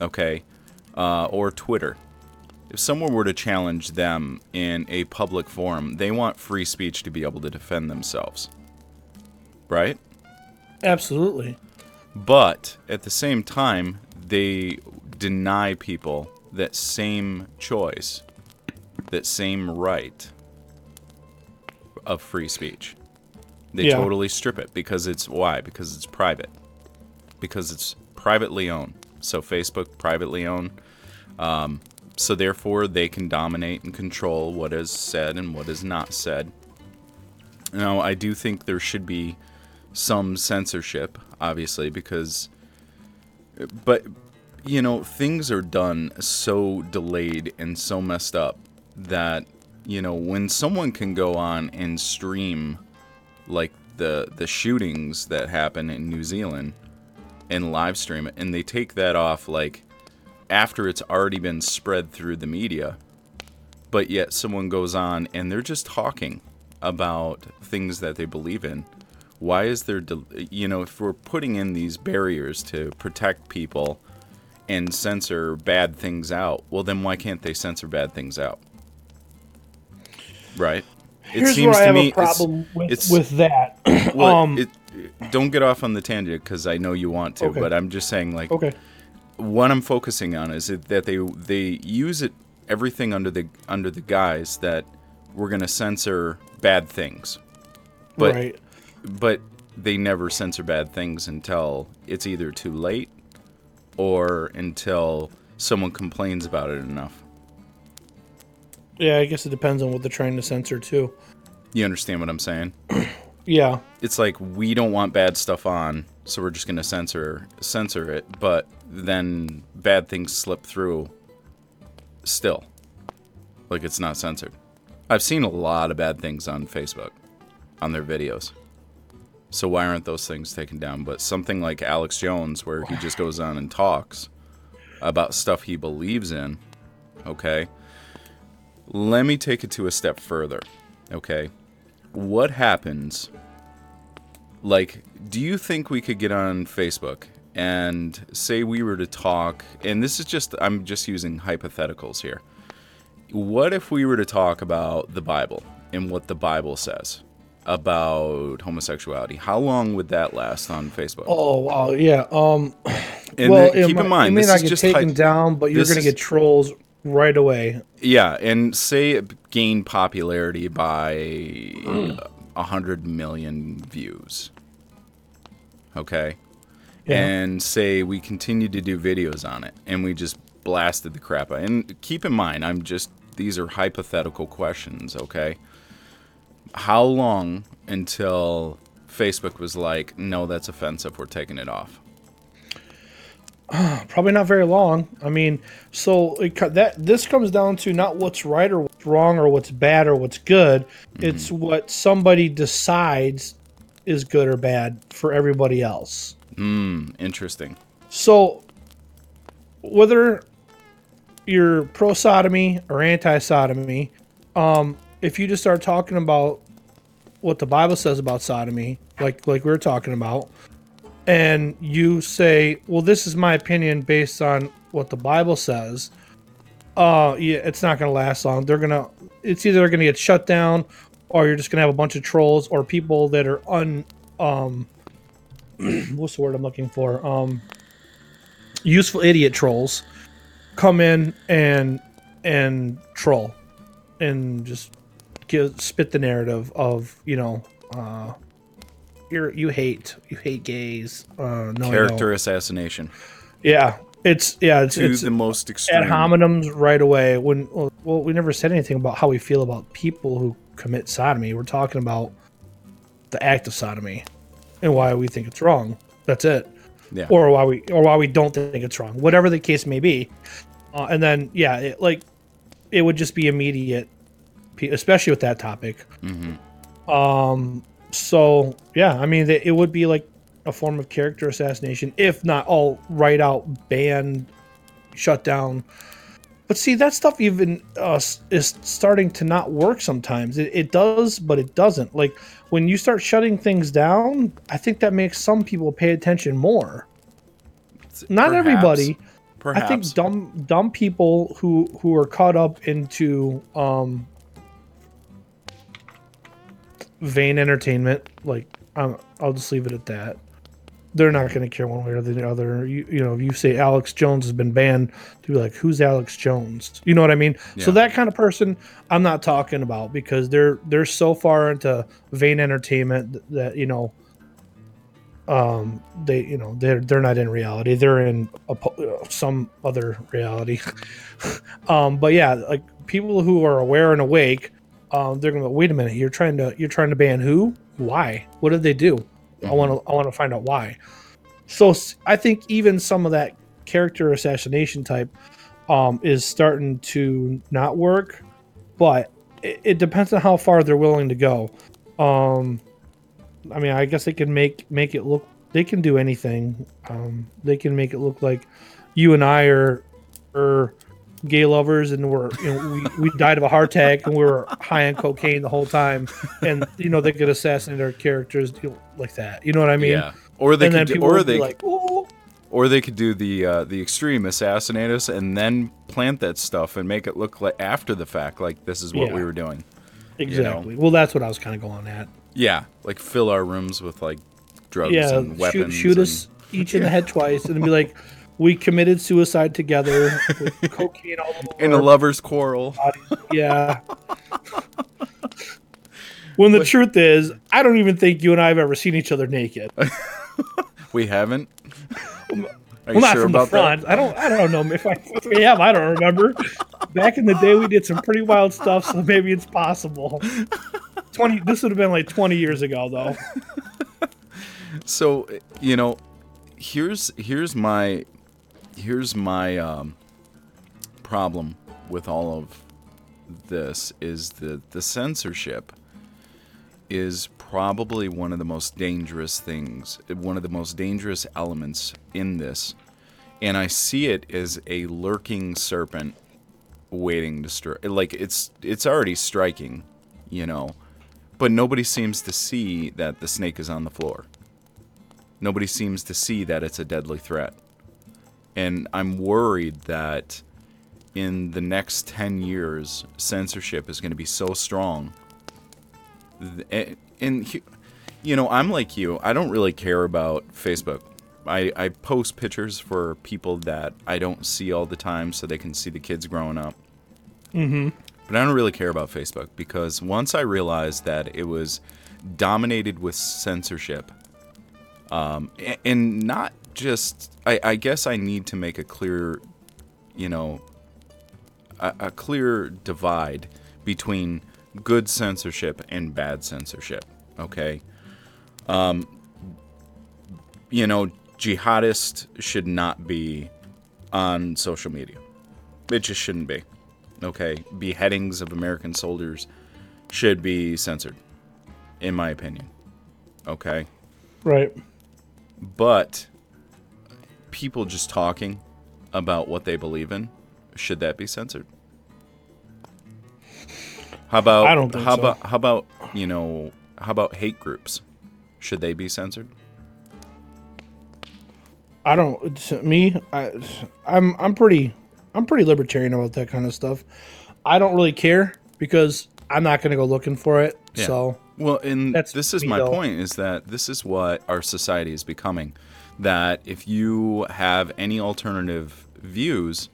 Speaker 4: okay, uh, or Twitter. If someone were to challenge them in a public forum, they want free speech to be able to defend themselves, right?
Speaker 3: Absolutely.
Speaker 4: But at the same time, they deny people that same choice, that same right of free speech. They
Speaker 3: Yeah.
Speaker 4: totally strip it because it's why? Because it's private. Because it's privately owned. So Facebook privately owned. Um, so therefore, they can dominate and control what is said and what is not said. Now, I do think there should be some censorship, obviously, because, but you know, things are done so delayed and so messed up that you know when someone can go on and stream like the the shootings that happen in New Zealand and live stream it, and they take that off like after it's already been spread through the media, but yet someone goes on and they're just talking about things that they believe in. Why is there, you know, if we're putting in these barriers to protect people and censor bad things out, well, then why can't they censor bad things out? Right?
Speaker 3: Here's where I have a
Speaker 4: it's-
Speaker 3: problem with,
Speaker 4: it's-
Speaker 3: with that.
Speaker 4: well,
Speaker 3: um,
Speaker 4: it, don't get off on the tangent because I know you want to,
Speaker 3: Okay.
Speaker 4: but I'm just saying, like,
Speaker 3: okay.
Speaker 4: what I'm focusing on is that they they use it everything under the under the guise that we're gonna censor bad things, but
Speaker 3: right.
Speaker 4: but they never censor bad things until it's either too late or until someone complains about it enough.
Speaker 3: Yeah, I guess it depends on what they're trying to censor too.
Speaker 4: You understand what I'm saying?
Speaker 3: Yeah.
Speaker 4: It's like we don't want bad stuff on, so we're just gonna censor censor it, but then bad things slip through still. Like it's not censored. I've seen a lot of bad things on Facebook on their videos. So why aren't those things taken down? But something like Alex Jones where he just goes on and talks about stuff he believes in, okay? Let me take it to a step further. Okay? What happens like do you think we could get on Facebook and say we were to talk and this is just I'm just using hypotheticals here. What if we were to talk about the Bible and what the Bible says about homosexuality? How long would that last on Facebook?
Speaker 3: Oh wow, yeah. Um,
Speaker 4: and
Speaker 3: well,
Speaker 4: then keep
Speaker 3: might-
Speaker 4: in mind
Speaker 3: it may
Speaker 4: this
Speaker 3: not
Speaker 4: is
Speaker 3: get
Speaker 4: just
Speaker 3: taken
Speaker 4: hy-
Speaker 3: down, but you're gonna get trolls right away.
Speaker 4: Yeah, and say it gained popularity by a hundred million views. Okay,
Speaker 3: Yeah.
Speaker 4: and say we continued to do videos on it, and we just blasted the crap out. And keep in mind, I'm just these are hypothetical questions. Okay, how long until Facebook was like, no, that's offensive, we're taking it off?
Speaker 3: Probably not very long. I mean, so it, that this comes down to not what's right or what's wrong or what's bad or what's good.
Speaker 4: Mm-hmm.
Speaker 3: It's what somebody decides is good or bad for everybody else.
Speaker 4: Hmm, interesting.
Speaker 3: So, whether you're pro sodomy or anti sodomy, um, if you just start talking about what the Bible says about sodomy, like like we were talking about, and you say, "Well, this is my opinion based on what the Bible says," uh, yeah, it's not going to last long. They're gonna, it's either going to get shut down, or you're just going to have a bunch of trolls or people that are un, um, what's the word I'm looking for? Um, useful idiot trolls come in and and troll and just give spit the narrative of you know uh you're you hate you hate gays uh no
Speaker 4: Character assassination
Speaker 3: yeah it's yeah it's,
Speaker 4: to
Speaker 3: it's
Speaker 4: the most extreme.
Speaker 3: ad hominems right away when well, well we never said anything about how we feel about people who commit sodomy we're talking about the act of sodomy and why we think it's wrong. That's it.
Speaker 4: Yeah.
Speaker 3: Or why we or why we don't think it's wrong. Whatever the case may be. Uh, and then yeah, it, like it would just be immediate, especially with that topic. Um. So yeah, I mean, it would be like a form of character assassination, if not all right out banned, shut down. But see, that stuff even uh, is starting to not work sometimes. It, it does, but it doesn't. Like when you start shutting things down, I think that makes some people pay attention more. Not
Speaker 4: Perhaps.
Speaker 3: everybody.
Speaker 4: Perhaps.
Speaker 3: I think dumb dumb people who who are caught up into um vain entertainment, like um, I'll just leave it at that. They're not going to care one way or the other. You, you know, if you say Alex Jones has been banned, to be like, who's Alex Jones? You know what I mean? So that kind of person, I'm not talking about because they're they're so far into vain entertainment that, that you know, um, they you know they're they're not in reality. They're in a, uh, some other reality. um, but yeah, like people who are aware and awake, um, they're gonna go, wait a minute, you're trying to you're trying to ban who? Why? What did they do? I want to I want to find out why. So I think even some of that character assassination type um, is starting to not work, but it, it depends on how far they're willing to go. Um, I mean, I guess they can make make it look. They can do anything. Um, they can make it look like you and I are are gay lovers, and we're you know, we, we died of a heart attack, and we were high on cocaine the whole time, and you know they could assassinate our characters you know, like that. You know what I mean?
Speaker 4: yeah. Or they
Speaker 3: and
Speaker 4: could, do, or they,
Speaker 3: like, "Ooh."
Speaker 4: or they could do the uh, the extreme, assassinate us, and then plant that stuff and make it look like after the fact, like this is what
Speaker 3: Yeah.
Speaker 4: we were doing.
Speaker 3: exactly. Well, that's what I was kind of going at.
Speaker 4: Yeah, like fill our rooms with like drugs
Speaker 3: yeah,
Speaker 4: and
Speaker 3: shoot,
Speaker 4: weapons.
Speaker 3: shoot
Speaker 4: and-
Speaker 3: us each in the head twice, and be like, "We committed suicide together with cocaine all over
Speaker 4: in a lover's quarrel.
Speaker 3: bodies." Yeah. when the truth is, I don't even think you and I have ever seen each other naked.
Speaker 4: We haven't. Are you
Speaker 3: well, not
Speaker 4: sure
Speaker 3: from the
Speaker 4: about that?
Speaker 3: front. I don't. I don't know if I if we have. I don't remember. Back in the day, we did some pretty wild stuff, so maybe it's possible. Twenty. This would have been like twenty years ago, though.
Speaker 4: So you know, here's here's my here's my um, problem with all of this is that the censorship is probably one of the most dangerous things, one of the most dangerous elements in this, and I see it as a lurking serpent waiting to strike. Like it's it's already striking, you know, but nobody seems to see that the snake is on the floor. Nobody seems to see that it's a deadly threat. And I'm worried that in the next 10 years, censorship is going to be so strong. And, and, you know, I'm like you. I don't really care about Facebook. I, I post pictures for people that I don't see all the time so they can see the kids growing up. Mm-hmm. But I don't really care about Facebook because once I realized that it was dominated with censorship, um, and not just I, I guess I need to make a clear, you know, a, a clear divide between good censorship and bad censorship. Okay, um, you know, jihadists should not be on social media. It just shouldn't be. Okay, beheadings of American soldiers should be censored, in my opinion. Okay
Speaker 3: Right.
Speaker 4: but people just talking about what they believe in should that be censored how about
Speaker 3: I don't
Speaker 4: how
Speaker 3: so.
Speaker 4: about how about you know how about hate groups should they be censored
Speaker 3: I don't. It's, me, I, I'm I'm pretty I'm pretty libertarian about that kind of stuff. I don't really care because I'm not going to go looking for it.
Speaker 4: Yeah.
Speaker 3: So
Speaker 4: Well, and
Speaker 3: That's
Speaker 4: this is my
Speaker 3: though.
Speaker 4: point is that this is what our society is becoming. That if you have any alternative views,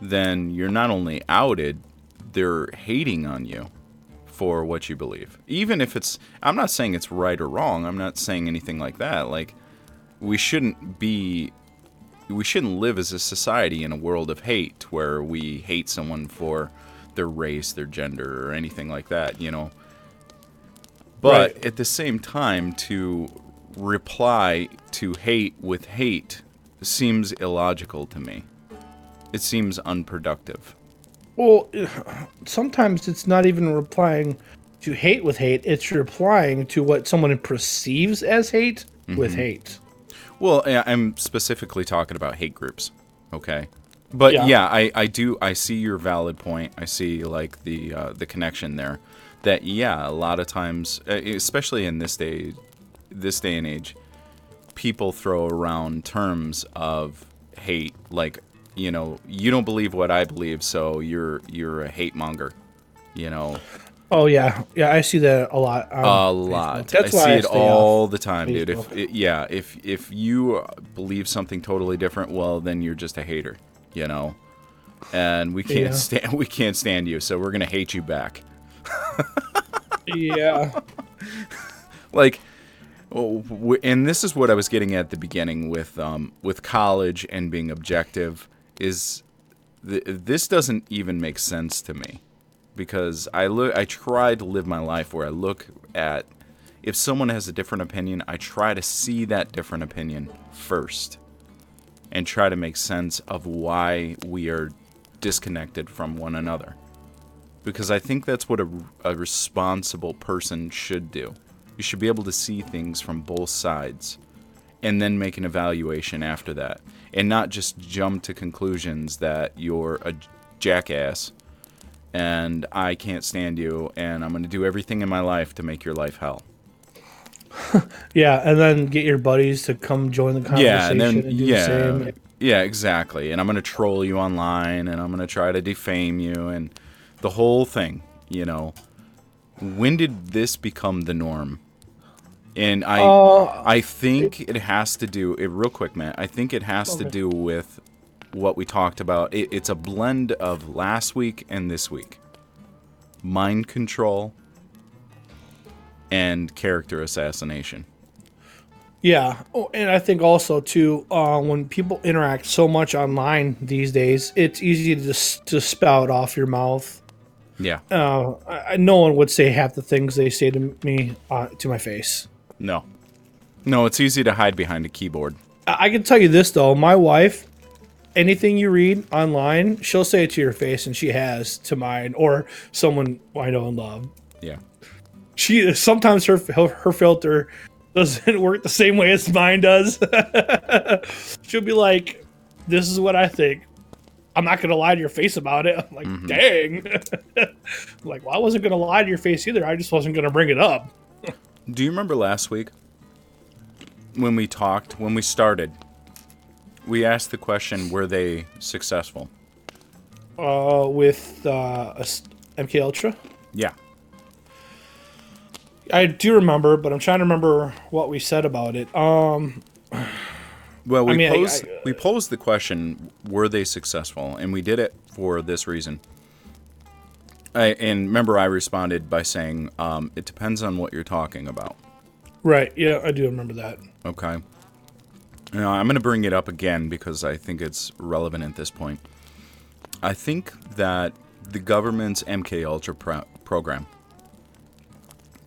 Speaker 4: then you're not only outed, they're hating on you for what you believe. Even if it's, I'm not saying it's right or wrong. I'm not saying anything like that. Like, we shouldn't be, we shouldn't live as a society in a world of hate where we hate someone for their race, their gender, or anything like that, you know? But
Speaker 3: Right.
Speaker 4: at the same time, to reply to hate with hate seems illogical to me. It seems unproductive.
Speaker 3: Well, sometimes it's not even replying to hate with hate. It's replying to what someone perceives as hate with
Speaker 4: Mm-hmm.
Speaker 3: hate.
Speaker 4: Well, I'm specifically talking about hate groups, okay? But
Speaker 3: Yeah.
Speaker 4: yeah, I, I do I see your valid point. I see like the uh, the connection there. That yeah, a lot of times, especially in this day, this day and age, people throw around terms of hate, like you know, you don't believe what I believe, so you're you're a hate monger, you know,
Speaker 3: Oh yeah, yeah, I see that a lot. Um,
Speaker 4: a
Speaker 3: Facebook.
Speaker 4: lot.
Speaker 3: That's
Speaker 4: I
Speaker 3: why
Speaker 4: see
Speaker 3: I
Speaker 4: it all the time, dude. If it, yeah, if if you believe something totally different, well, then you're just a hater, you know. And we can't
Speaker 3: Yeah.
Speaker 4: stand we can't stand you, so we're gonna hate you back.
Speaker 3: Yeah,
Speaker 4: Like, and this is what I was getting at the beginning with um with college and being objective is th- this doesn't even make sense to me because I look I try to live my life where I look at if someone has a different opinion, I try to see that different opinion first and try to make sense of why we are disconnected from one another. Because I think that's what a, a responsible person should do. You should be able to see things from both sides and then make an evaluation after that and not just jump to conclusions that you're a jackass and I can't stand you and I'm going to do everything in my life to make your life hell.
Speaker 3: yeah, and then get your buddies to come join the conversation
Speaker 4: Yeah, and then
Speaker 3: the
Speaker 4: yeah,
Speaker 3: same.
Speaker 4: yeah, exactly. And I'm gonna troll you online, and I'm gonna try to defame you, and the whole thing. You know, when did this become the norm? And I,
Speaker 3: Uh,
Speaker 4: I think it has to do. It real quick, man. I think it has to do with what we talked about. It, it's a blend of last week and this week. Mind control and character assassination.
Speaker 3: Yeah, oh, and I think also too, uh, when people interact so much online these days, it's easy to just to spout off your mouth.
Speaker 4: Yeah.
Speaker 3: Uh, I- no one would say half the things they say to me uh, to my face.
Speaker 4: No. No, it's easy to hide behind a keyboard.
Speaker 3: I, I can tell you this though, my wife, anything you read online, she'll say it to your face, and she has to mine or someone I know and love.
Speaker 4: Yeah.
Speaker 3: She sometimes her her, her filter doesn't work the same way as mine does. She'll be like, "This is what I think." I'm not gonna lie to your face about it. I'm like, mm-hmm. dang. I'm like, well, I wasn't gonna lie to your face either. I just wasn't gonna bring it up.
Speaker 4: Do you remember last week when we talked, when we started? We asked the question, were they successful?
Speaker 3: Uh, with uh, MK Ultra,
Speaker 4: Yeah.
Speaker 3: I do remember, but I'm trying to remember what we said about it. Um,
Speaker 4: Well, we
Speaker 3: mean, I-
Speaker 4: posed
Speaker 3: I-
Speaker 4: we posed the question, were they successful? And we did it for this reason. I, and remember, I responded by saying, um, it depends on what you're talking about.
Speaker 3: right? Yeah, I do remember that.
Speaker 4: Okay. Now, I'm going to bring it up again because I think it's relevant at this point. I think that the government's MK Ultra pro- program,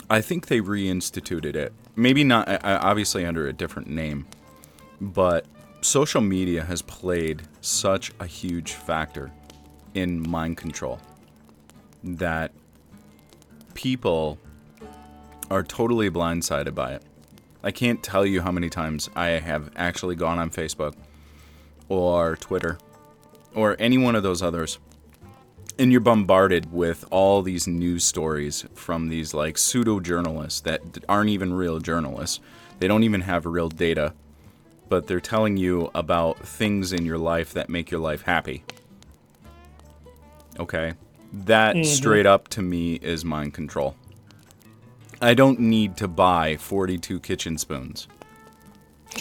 Speaker 4: I think they reinstituted it. Maybe not, obviously under a different name, but social media has played such a huge factor in mind control that people are totally blindsided by it. I can't tell you how many times I have actually gone on Facebook or Twitter or any one of those others and you're bombarded with all these news stories from these like pseudo journalists that aren't even real journalists. They don't even have real data, but they're telling you about things in your life that make your life happy. Okay? That mm-hmm. straight up to me is mind control. I don't need to buy 42 kitchen spoons.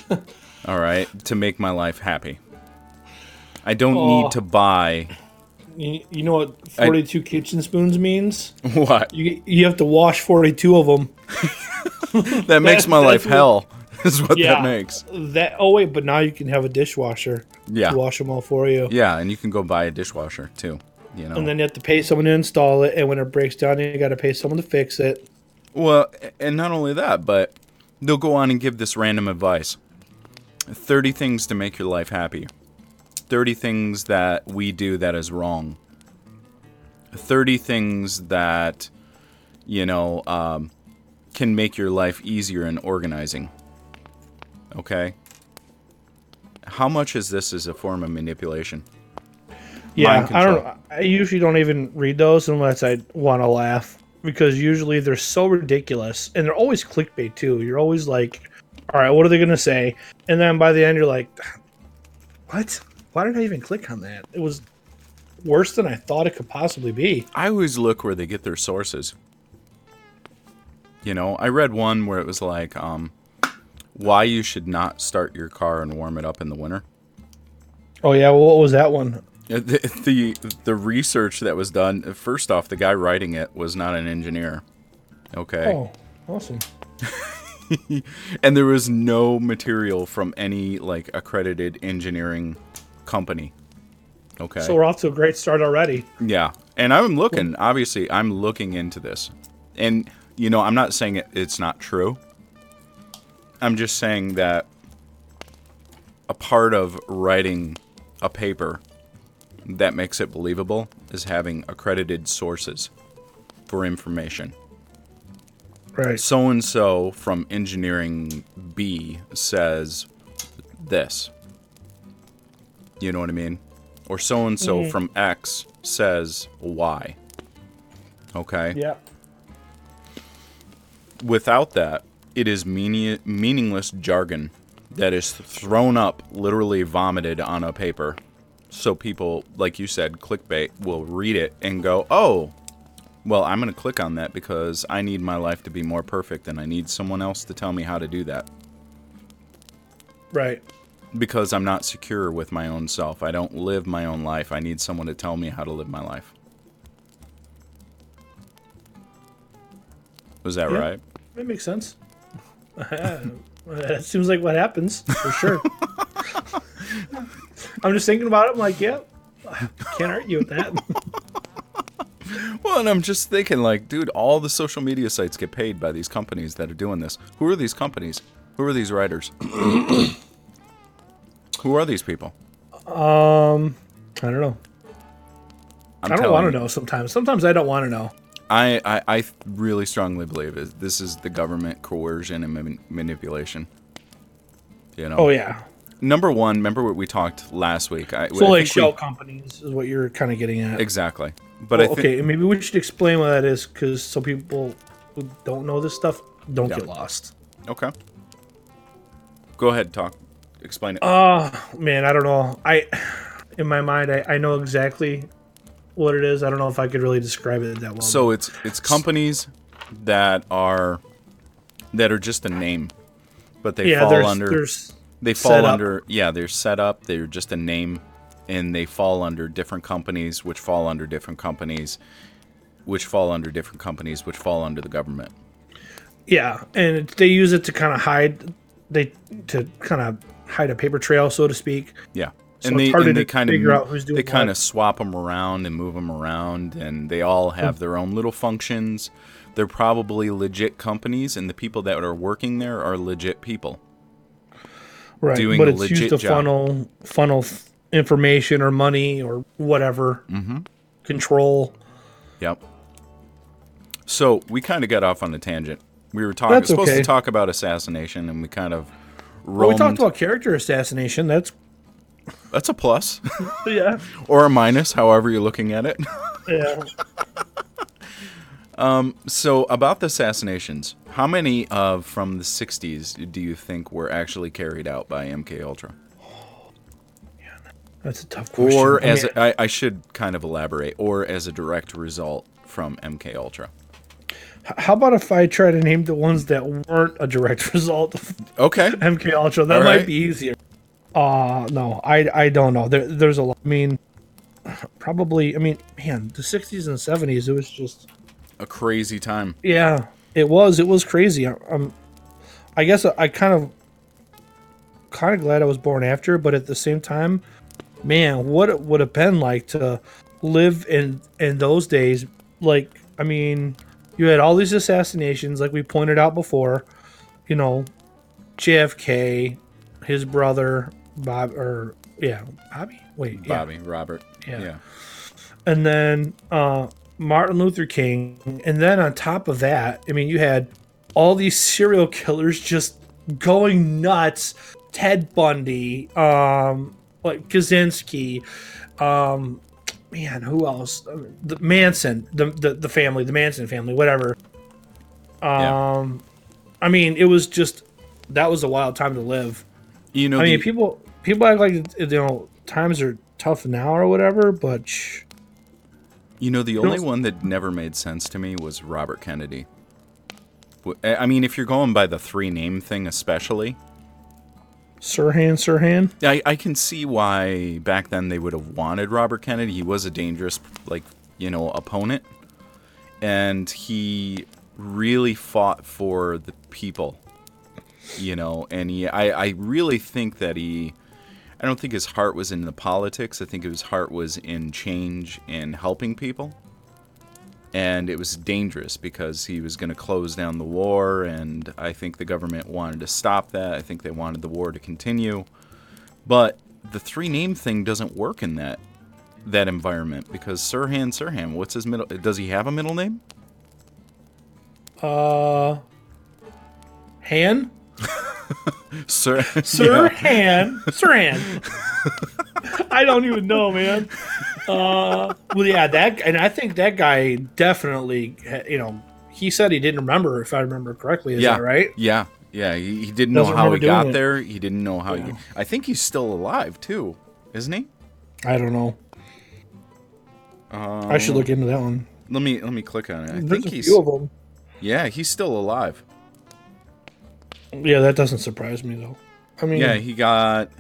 Speaker 4: All right, to make my life happy. I don't
Speaker 3: Oh.
Speaker 4: need to buy
Speaker 3: You, know what 42 kitchen spoons means?
Speaker 4: what
Speaker 3: You you have to wash 42 of them.
Speaker 4: that makes my life
Speaker 3: what-
Speaker 4: hell. Is what
Speaker 3: Yeah.
Speaker 4: that makes.
Speaker 3: That oh wait, but now you can have a dishwasher
Speaker 4: Yeah,
Speaker 3: to wash them all for you.
Speaker 4: yeah, and you can go buy a dishwasher too. You know.
Speaker 3: And then you have to pay someone to install it, and when it breaks down, you got to pay someone to fix it.
Speaker 4: Well, and not only that, but they'll go on and give this random advice 30 things to make your life happy, 30 things that we do that is wrong, 30 things that, you know, um, can make your life easier in organizing. Okay? How much is this as a form of manipulation?
Speaker 3: Yeah, I don't. I usually don't even read those unless I want to laugh because usually they're so ridiculous and they're always clickbait too. You're always like, "All right, what are they gonna say?" And then by the end, you're like, "What? Why did I even click on that?" It was worse than I thought it could possibly be.
Speaker 4: I always look where they get their sources. You know, I read one where it was like, um, why you should not start your car and warm it up in the winter.
Speaker 3: Oh yeah, well, what was that one?
Speaker 4: Uh, The, the the research that was done. First off, the guy writing it was not an engineer. Okay,
Speaker 3: Oh, awesome.
Speaker 4: and there was no material from any like accredited engineering company. Okay,
Speaker 3: So we're off to a great start already.
Speaker 4: Yeah, and I'm looking. Obviously, I'm looking into this, and you know, I'm not saying it, it's not true. I'm just saying that a part of writing a paper that makes it believable is having accredited sources for information.
Speaker 3: Right.
Speaker 4: So and so from engineering B says this. You know what I mean? Or so and so from X says Y. Okay?
Speaker 3: Yeah.
Speaker 4: Without that, it is meaning- meaningless jargon that is thrown up, literally vomited on a paper. So people, like you said, clickbait, will read it and go, oh, well, I'm going to click on that because I need my life to be more perfect and I need someone else to tell me how to do that.
Speaker 3: Right.
Speaker 4: Because I'm not secure with my own self. I don't live my own life. I need someone to tell me how to live my life. Was that
Speaker 3: Yeah.
Speaker 4: right?
Speaker 3: That makes sense. that seems like what happens for sure. I'm just thinking about it. I'm like, yeah, can't argue with that.
Speaker 4: Well, and I'm just thinking, like, dude, all the social media sites get paid by these companies that are doing this. Who are these companies? Who are these writers? Who are these people?
Speaker 3: Um, I don't know.
Speaker 4: I'm
Speaker 3: I don't want to know. Sometimes, sometimes I don't want to know.
Speaker 4: I, I, I really strongly believe is This is the government coercion and man- manipulation. You know.
Speaker 3: Oh yeah.
Speaker 4: Number one, remember what we talked last week? I,
Speaker 3: So
Speaker 4: I
Speaker 3: like
Speaker 4: think we-
Speaker 3: shell companies is what you're kind of getting at.
Speaker 4: Exactly. But I
Speaker 3: Well,
Speaker 4: think
Speaker 3: okay, maybe we should explain what that is because some people who don't know this stuff don't
Speaker 4: Yeah.
Speaker 3: get lost.
Speaker 4: okay. Go ahead, talk. Explain it.
Speaker 3: Uh man, I don't know. I in my mind, I, I know exactly what it is. I don't know if I could really describe it that well.
Speaker 4: So it's it's companies that are that are just a name, but they
Speaker 3: yeah,
Speaker 4: fall
Speaker 3: there's
Speaker 4: under
Speaker 3: there's
Speaker 4: they fall under yeah they're set up they're just a name, and they fall under different companies which fall under different companies, which fall under different companies which fall under the government.
Speaker 3: Yeah, and it- they use it to kind of hide they to kind of hide a paper trail, so to speak.
Speaker 4: Yeah.
Speaker 3: So
Speaker 4: and they, and they kind
Speaker 3: figure
Speaker 4: of
Speaker 3: out who's doing
Speaker 4: they kind of swap them around and move them around, and they all
Speaker 3: Hmm.
Speaker 4: have their own little functions. They're probably legit companies, and the people that are working there are legit people.
Speaker 3: Right,
Speaker 4: doing
Speaker 3: but it's used to
Speaker 4: job.
Speaker 3: funnel funnel information or money or whatever
Speaker 4: Mm-hmm.
Speaker 3: control.
Speaker 4: Yep. So we kind of got off on a tangent. We were talking
Speaker 3: That's
Speaker 4: supposed
Speaker 3: okay.
Speaker 4: to talk about assassination, and we kind of.
Speaker 3: Well, we talked about character assassination. That's
Speaker 4: That's a plus
Speaker 3: yeah,
Speaker 4: or a minus, however you're looking at it.
Speaker 3: yeah.
Speaker 4: So about the assassinations, how many of from the '60s do you think were actually carried out by MK Ultra?
Speaker 3: Yeah, that's a tough question.
Speaker 4: Or
Speaker 3: I
Speaker 4: as
Speaker 3: mean,
Speaker 4: a, I, I should kind of elaborate, or as a direct result from MK Ultra.
Speaker 3: how about if I try to name the ones that weren't a direct result of
Speaker 4: Okay.
Speaker 3: MK Ultra? That
Speaker 4: All
Speaker 3: might
Speaker 4: right.
Speaker 3: be easier. Uh no, I I don't know. There, there's a lot. I mean, probably. I mean, man, the '60s and '70s. It was just
Speaker 4: A crazy time.
Speaker 3: Yeah, it was. It was crazy. I- I'm, I guess I, I kind of, kind of glad I was born after, but at the same time, man, what it would have been like to live in in those days. Like, I mean, you had all these assassinations, like we pointed out before, you know, JFK, his brother Bob, or yeah, Bobby. Wait, yeah.
Speaker 4: Bobby, Robert.
Speaker 3: Yeah.
Speaker 4: yeah.
Speaker 3: and then uh, Martin Luther King, and then on top of that, I mean, you had all these serial killers just going nuts. Ted Bundy, um, like Kaczynski, um, man, who else? The Manson, the, the the family, the Manson family, whatever.
Speaker 4: Yeah.
Speaker 3: Um, I mean, it was just that was a wild time to live.
Speaker 4: You know,
Speaker 3: I mean,
Speaker 4: the-
Speaker 3: people people act like you know times are tough now or whatever, but shh,
Speaker 4: You know, the only one that never made sense to me was Robert Kennedy. I mean, if you're going by the three name thing, especially,
Speaker 3: Sirhan, Sirhan.
Speaker 4: I, I can see why back then they would have wanted Robert Kennedy. He was a dangerous, like, you know, opponent. And he really fought for the people, you know, and he, I, I really think that he, I don't think his heart was in the politics. I think his heart was in change and helping people. And it was dangerous because he was going to close down the war, and I think the government wanted to stop that. I think they wanted the war to continue. But the three name thing doesn't work in that that environment because Sirhan Sirhan, what's his middle? Does he have a middle name?
Speaker 3: Uh, Han,
Speaker 4: Sir
Speaker 3: Sirhan, Sirhan. I don't even know, man. Uh, well, yeah, that, and I think that guy definitely, you know, he said he didn't remember, if I remember correctly. Is
Speaker 4: yeah,
Speaker 3: that right?
Speaker 4: Yeah, yeah. He, he didn't know
Speaker 3: Doesn't
Speaker 4: how he got
Speaker 3: it.
Speaker 4: there. He didn't know how.
Speaker 3: Yeah.
Speaker 4: He, I think he's still alive too, isn't he?
Speaker 3: I don't know.
Speaker 4: Um,
Speaker 3: I should look into that one.
Speaker 4: Let me let me click on it. I
Speaker 3: There's
Speaker 4: think
Speaker 3: a
Speaker 4: he's
Speaker 3: few of them.
Speaker 4: yeah, he's still alive.
Speaker 3: Yeah, that doesn't surprise me though. I mean,
Speaker 4: Yeah, he got.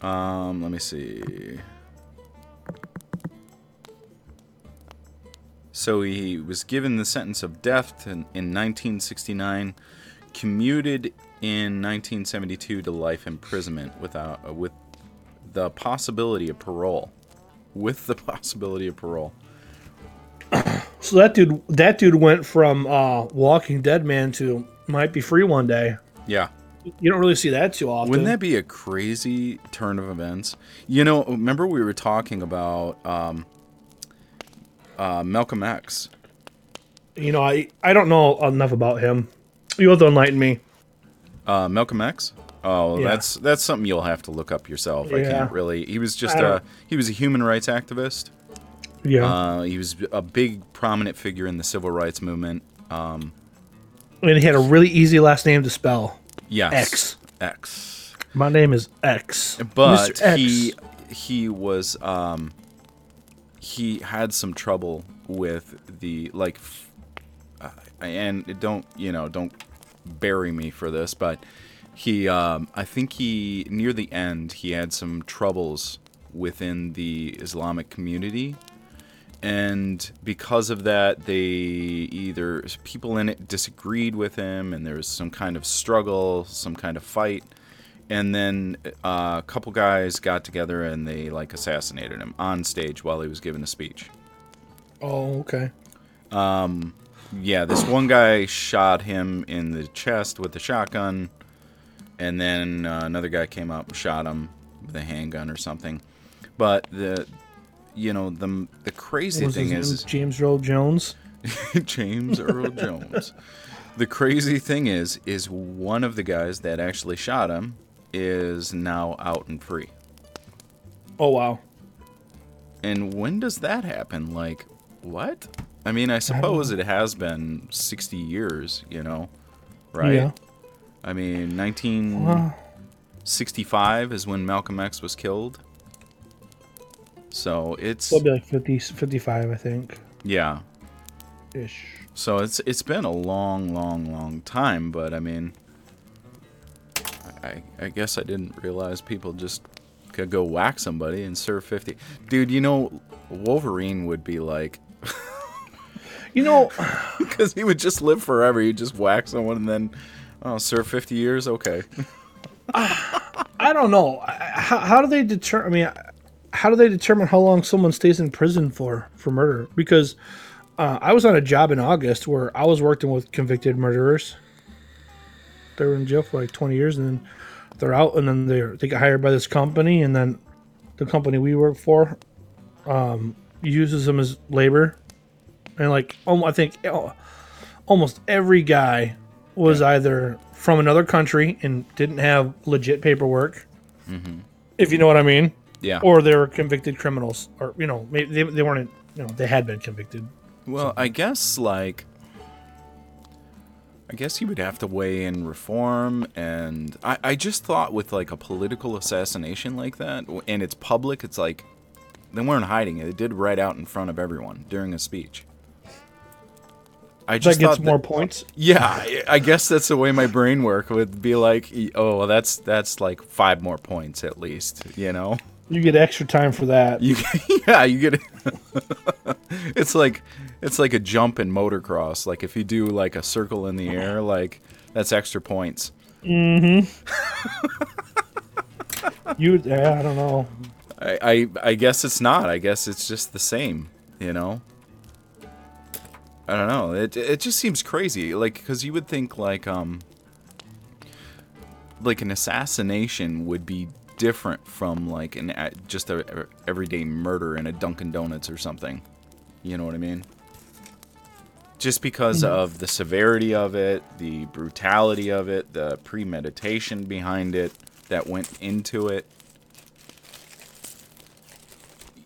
Speaker 4: Um, let me see. So he was given the sentence of death in, in 1969, commuted in 1972 to life imprisonment without uh, with the possibility of parole. With the possibility of parole.
Speaker 3: so that dude, that dude went from uh, Walking Dead man to might be free one day.
Speaker 4: Yeah.
Speaker 3: You don't really see that too often.
Speaker 4: Wouldn't that be a crazy turn of events? You know, remember we were talking about um, uh, Malcolm X.
Speaker 3: You know, I I don't know enough about him. You have to enlighten me.
Speaker 4: Uh, Malcolm X. Oh,
Speaker 3: Yeah.
Speaker 4: that's that's something you'll have to look up yourself. I can't really. He was just a he was a human rights activist.
Speaker 3: Yeah,
Speaker 4: Uh, he was a big prominent figure in the civil rights movement. Um,
Speaker 3: and he had a really easy last name to spell.
Speaker 4: yes,
Speaker 3: X.
Speaker 4: X.
Speaker 3: My name is X.
Speaker 4: But
Speaker 3: X.
Speaker 4: he he was um, he had some trouble with the like, uh, and it don't you know don't bury me for this, but he um, I think he near the end he had some troubles within the Islamic community. And because of that, they either people in it disagreed with him, and there was some kind of struggle, some kind of fight, and then uh, a couple guys got together and they like assassinated him on stage while he was giving a speech.
Speaker 3: Oh, okay.
Speaker 4: Um yeah, this one guy shot him in the chest with a shotgun, and then uh, another guy came up and shot him with a handgun or something. But the, you know, the the crazy thing is.
Speaker 3: James Earl Jones.
Speaker 4: James Earl Jones. The crazy thing is, is one of the guys that actually shot him is now out and free.
Speaker 3: Oh wow.
Speaker 4: And when does that happen? Like, what? I mean, I suppose it has been 60 years, you know, right?
Speaker 3: Yeah.
Speaker 4: I mean, 1965 is when Malcolm X was killed. So it's
Speaker 3: It'll be like 50, 55, I think.
Speaker 4: yeah.
Speaker 3: Ish.
Speaker 4: So it's it's been a long, long, long time, but I mean, I I guess I didn't realize people just could go whack somebody and serve 50. Dude, you know, Wolverine would be like,
Speaker 3: You know,
Speaker 4: because he would just live forever. He'd just whack someone and then, oh, serve 50 years? Okay.
Speaker 3: I don't know. How, how do they determine? I mean, how do they determine how long someone stays in prison for for murder? Because uh, I was on a job in August where I was working with convicted murderers, they were in jail for like 20 years, and then they're out, and then they they get hired by this company, and then the company we work for um, uses them as labor, and like um, I think oh, almost every guy was either from another country and didn't have legit paperwork, if you know what I mean,
Speaker 4: Yeah.
Speaker 3: or they were convicted criminals, or you know maybe they, they weren't, you know, they had been convicted.
Speaker 4: Well, I guess like I guess you would have to weigh in reform and I, I just thought with like a political assassination like that and it's public, it's like they weren't hiding it. They did right out in front of everyone during a speech. I
Speaker 3: That
Speaker 4: just
Speaker 3: gets
Speaker 4: thought
Speaker 3: more
Speaker 4: that-
Speaker 3: points.
Speaker 4: yeah, I- I guess that's the way my brain work would be like, oh, well, that's that's like five more points at least, you know.
Speaker 3: You get extra time for that.
Speaker 4: You yeah, you get It's like it's like a jump in motocross. Like if you do like a circle in the air, like that's extra points. Mm-hmm.
Speaker 3: you, yeah, I don't know.
Speaker 4: I, I I guess it's not. I guess it's just the same, you know. I don't know. It it just seems crazy like cuz you would think like um like an assassination would be different from like an just a, everyday murder in a Dunkin Donuts or something. You know what I mean? Just because mm-hmm. of the severity of it, the brutality of it, the premeditation behind it that went into it.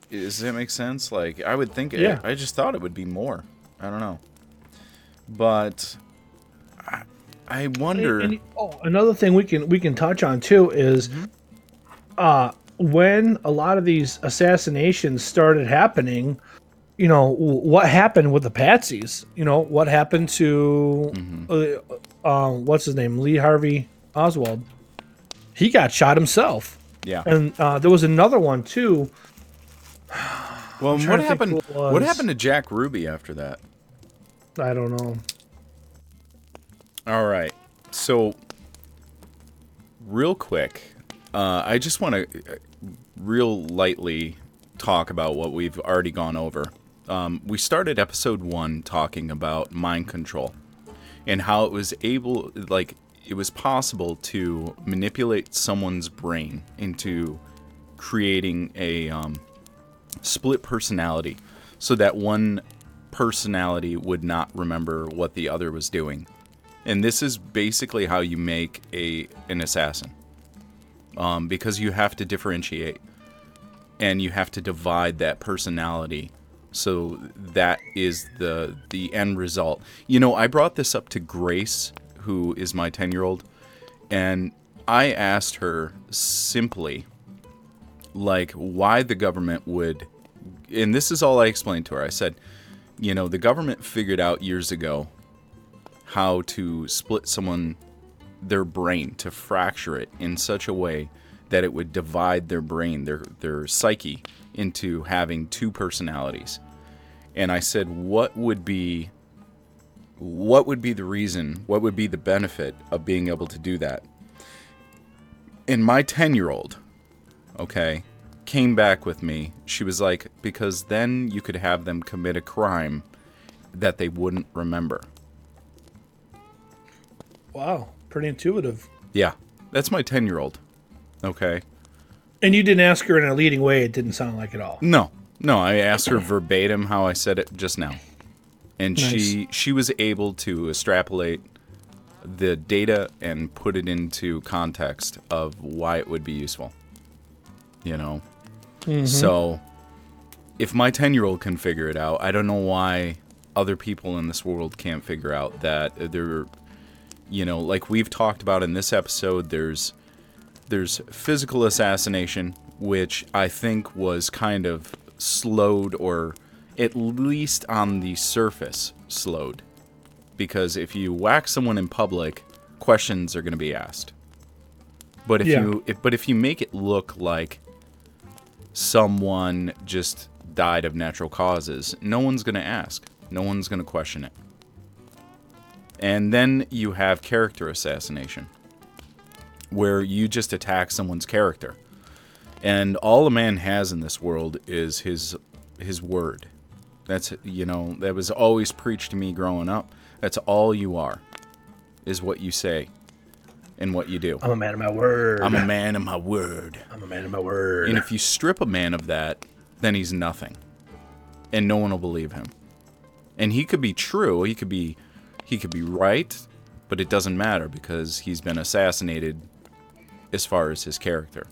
Speaker 4: Does that make sense? Like, I would think.
Speaker 3: Yeah.
Speaker 4: I just thought it would be more. I don't know. But I, I wonder.
Speaker 3: And- and- oh, another thing we can we can touch on too is, mm-hmm. Uh, when a lot of these assassinations started happening, you know, what happened with the patsies? You know, what happened to, uh, um, what's his name, Lee Harvey Oswald? He got shot himself,
Speaker 4: yeah.
Speaker 3: and uh, there was another one too.
Speaker 4: Well, what happened? What happened to Jack Ruby after that?
Speaker 3: I don't know.
Speaker 4: All right. So, real quick, uh, I just want to real lightly talk about what we've already gone over. Um, we started episode one talking about mind control and how it was able, like, it was possible to manipulate someone's brain into creating a um, split personality so that one personality would not remember what the other was doing and this is basically how you make a an assassin um, because you have to differentiate and you have to divide that personality. So that is the the end result. You know i brought this up to grace who is my 10 year old and i asked her simply like why the government would and this is all i explained to her. I said you know the government figured out years ago how to split someone their brain to fracture it in such a way that it would divide their brain their their psyche into having two personalities. And i said what would be what would be the reason what would be the benefit of being able to do that? And my 10 year old okay came back with me. She was like because then you could have them commit a crime that they wouldn't remember.
Speaker 3: Wow, pretty intuitive.
Speaker 4: Yeah, that's my 10 year old. Okay.
Speaker 3: And you didn't ask her in a leading way. It didn't sound like it at all.
Speaker 4: No, no, I asked her verbatim how I said it just now. And she she was able to extrapolate the data and put it into context of why it would be useful. You know? Mm-hmm. So if my 10 year old can figure it out, I don't know why other people in this world can't figure out that there you know, like we've talked about in this episode, there's there's physical assassination, which I think was kind of slowed or at least on the surface slowed. Because if you whack someone in public, questions are going to be asked. But if
Speaker 3: Yeah.
Speaker 4: you if, but if you make it look like someone just died of natural causes, no one's going to ask. No one's going to question it. And then you have character assassination, where you just attack someone's character. And all a man has in this world is his his word. That's you know, that was always preached to me growing up. That's all you are. Is what you say. and what you do.
Speaker 3: I'm a man of my word.
Speaker 4: I'm a man of my word.
Speaker 3: I'm a man of my word.
Speaker 4: And if you strip a man of that, then he's nothing. And no one will believe him. And he could be true, he could be he could be right, but it doesn't matter because he's been assassinated as far as his character.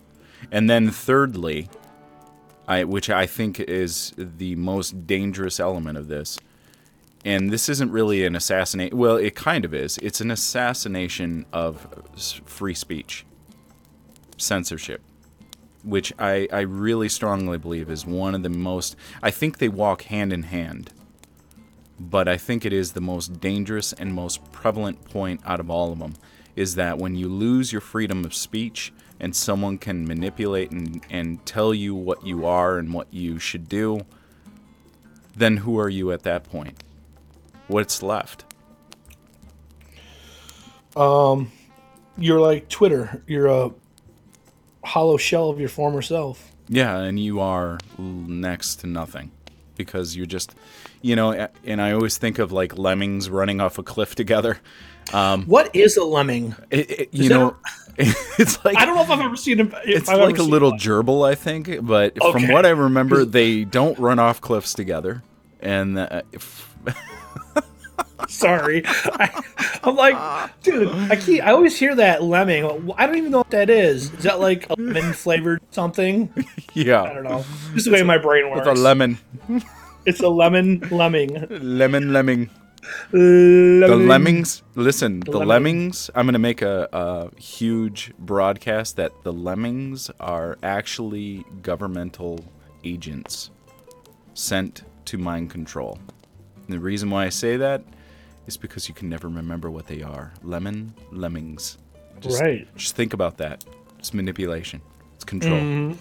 Speaker 4: And then thirdly, I which I think is the most dangerous element of this. And this isn't really an assassination. Well, it kind of is. It's an assassination of free speech, censorship which I, I really strongly believe is one of the most. I think they walk hand in hand, but I think it is the most dangerous and most prevalent point out of all of them is that when you lose your freedom of speech and someone can manipulate and, and tell you what you are and what you should do, then who are you at that point? What's left?
Speaker 3: Um, You're like Twitter. You're a hollow shell of your former self.
Speaker 4: Yeah, and you are next to nothing because you're just, you know, and I always think of like lemmings running off a cliff together.
Speaker 3: What is a lemming?
Speaker 4: It, it- you know, it's like
Speaker 3: I don't know if I've ever seen it.
Speaker 4: it's like a little gerbil, I think. But from what I remember, they don't run off cliffs together. And uh, if,
Speaker 3: Sorry, I, I'm like, dude. I keep. I always hear that lemming. I don't even know what that is. Is that like a lemon flavored something?
Speaker 4: Yeah.
Speaker 3: I don't know. This is the way my brain works.
Speaker 4: with a lemon,
Speaker 3: It's a lemon lemming.
Speaker 4: lemon lemming. The lemmings. Listen, the
Speaker 3: lemming.
Speaker 4: lemmings. I'm gonna make a, a huge broadcast that the lemmings are actually governmental agents sent to mind control. And the reason why I say that is because you can never remember what they are. Lemon lemmings. Just,
Speaker 3: Right.
Speaker 4: Just think about that. It's manipulation. It's control.
Speaker 3: Mm.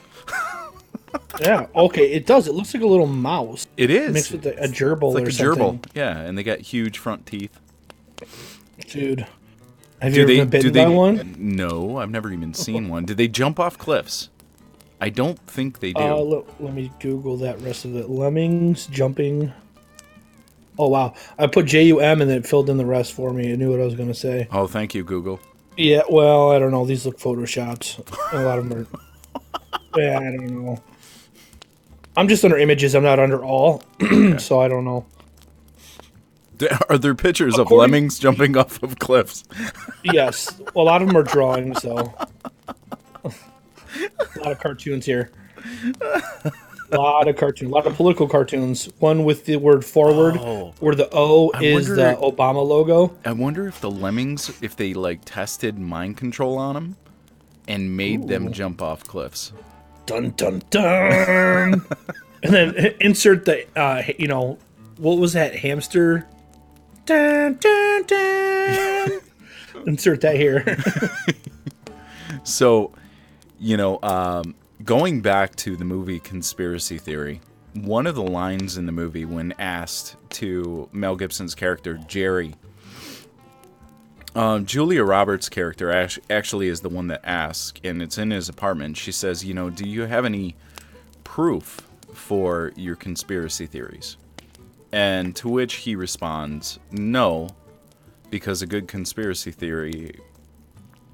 Speaker 3: Yeah. Okay. It does. It looks like a little mouse
Speaker 4: It is.
Speaker 3: mixed with a, a gerbil
Speaker 4: it's like
Speaker 3: or
Speaker 4: a
Speaker 3: something.
Speaker 4: gerbil. Yeah, and they got huge front teeth.
Speaker 3: Dude. Have
Speaker 4: Do
Speaker 3: you ever
Speaker 4: they?
Speaker 3: been bitten
Speaker 4: Do they?
Speaker 3: by one?
Speaker 4: No, I've never even seen one. Did they jump off cliffs? I don't think they do.
Speaker 3: Uh, let, let me Google that rest of it. Lemmings jumping. Oh wow! I put J U M and then it filled in the rest for me. I knew what I was gonna say.
Speaker 4: oh, thank you, Google.
Speaker 3: Yeah. Well, I don't know. These look photoshopped. A lot of them are. yeah, I don't know. I'm just under images. I'm not under all, so I don't know.
Speaker 4: Are there pictures of lemmings jumping off of cliffs?
Speaker 3: Yes, a lot of them are drawings, though. a lot of cartoons here. A lot of cartoons, a lot of political cartoons. One with the word "forward,"
Speaker 4: Oh.
Speaker 3: where the O
Speaker 4: I
Speaker 3: is
Speaker 4: wonder-
Speaker 3: the Obama logo.
Speaker 4: I wonder if the lemmings, if they like tested mind control on them and made them jump off cliffs.
Speaker 3: Dun dun dun. and then insert the, uh, you know, what was that hamster? Dun dun dun. insert that here.
Speaker 4: So, you know, um, going back to the movie Conspiracy Theory, one of the lines in the movie when asked to Mel Gibson's character Jerry, um, Julia Roberts' character act- actually is the one that asks, and it's in his apartment. She says, "You know, do you have any proof for your conspiracy theories?" And to which he responds, "No, because a good conspiracy theory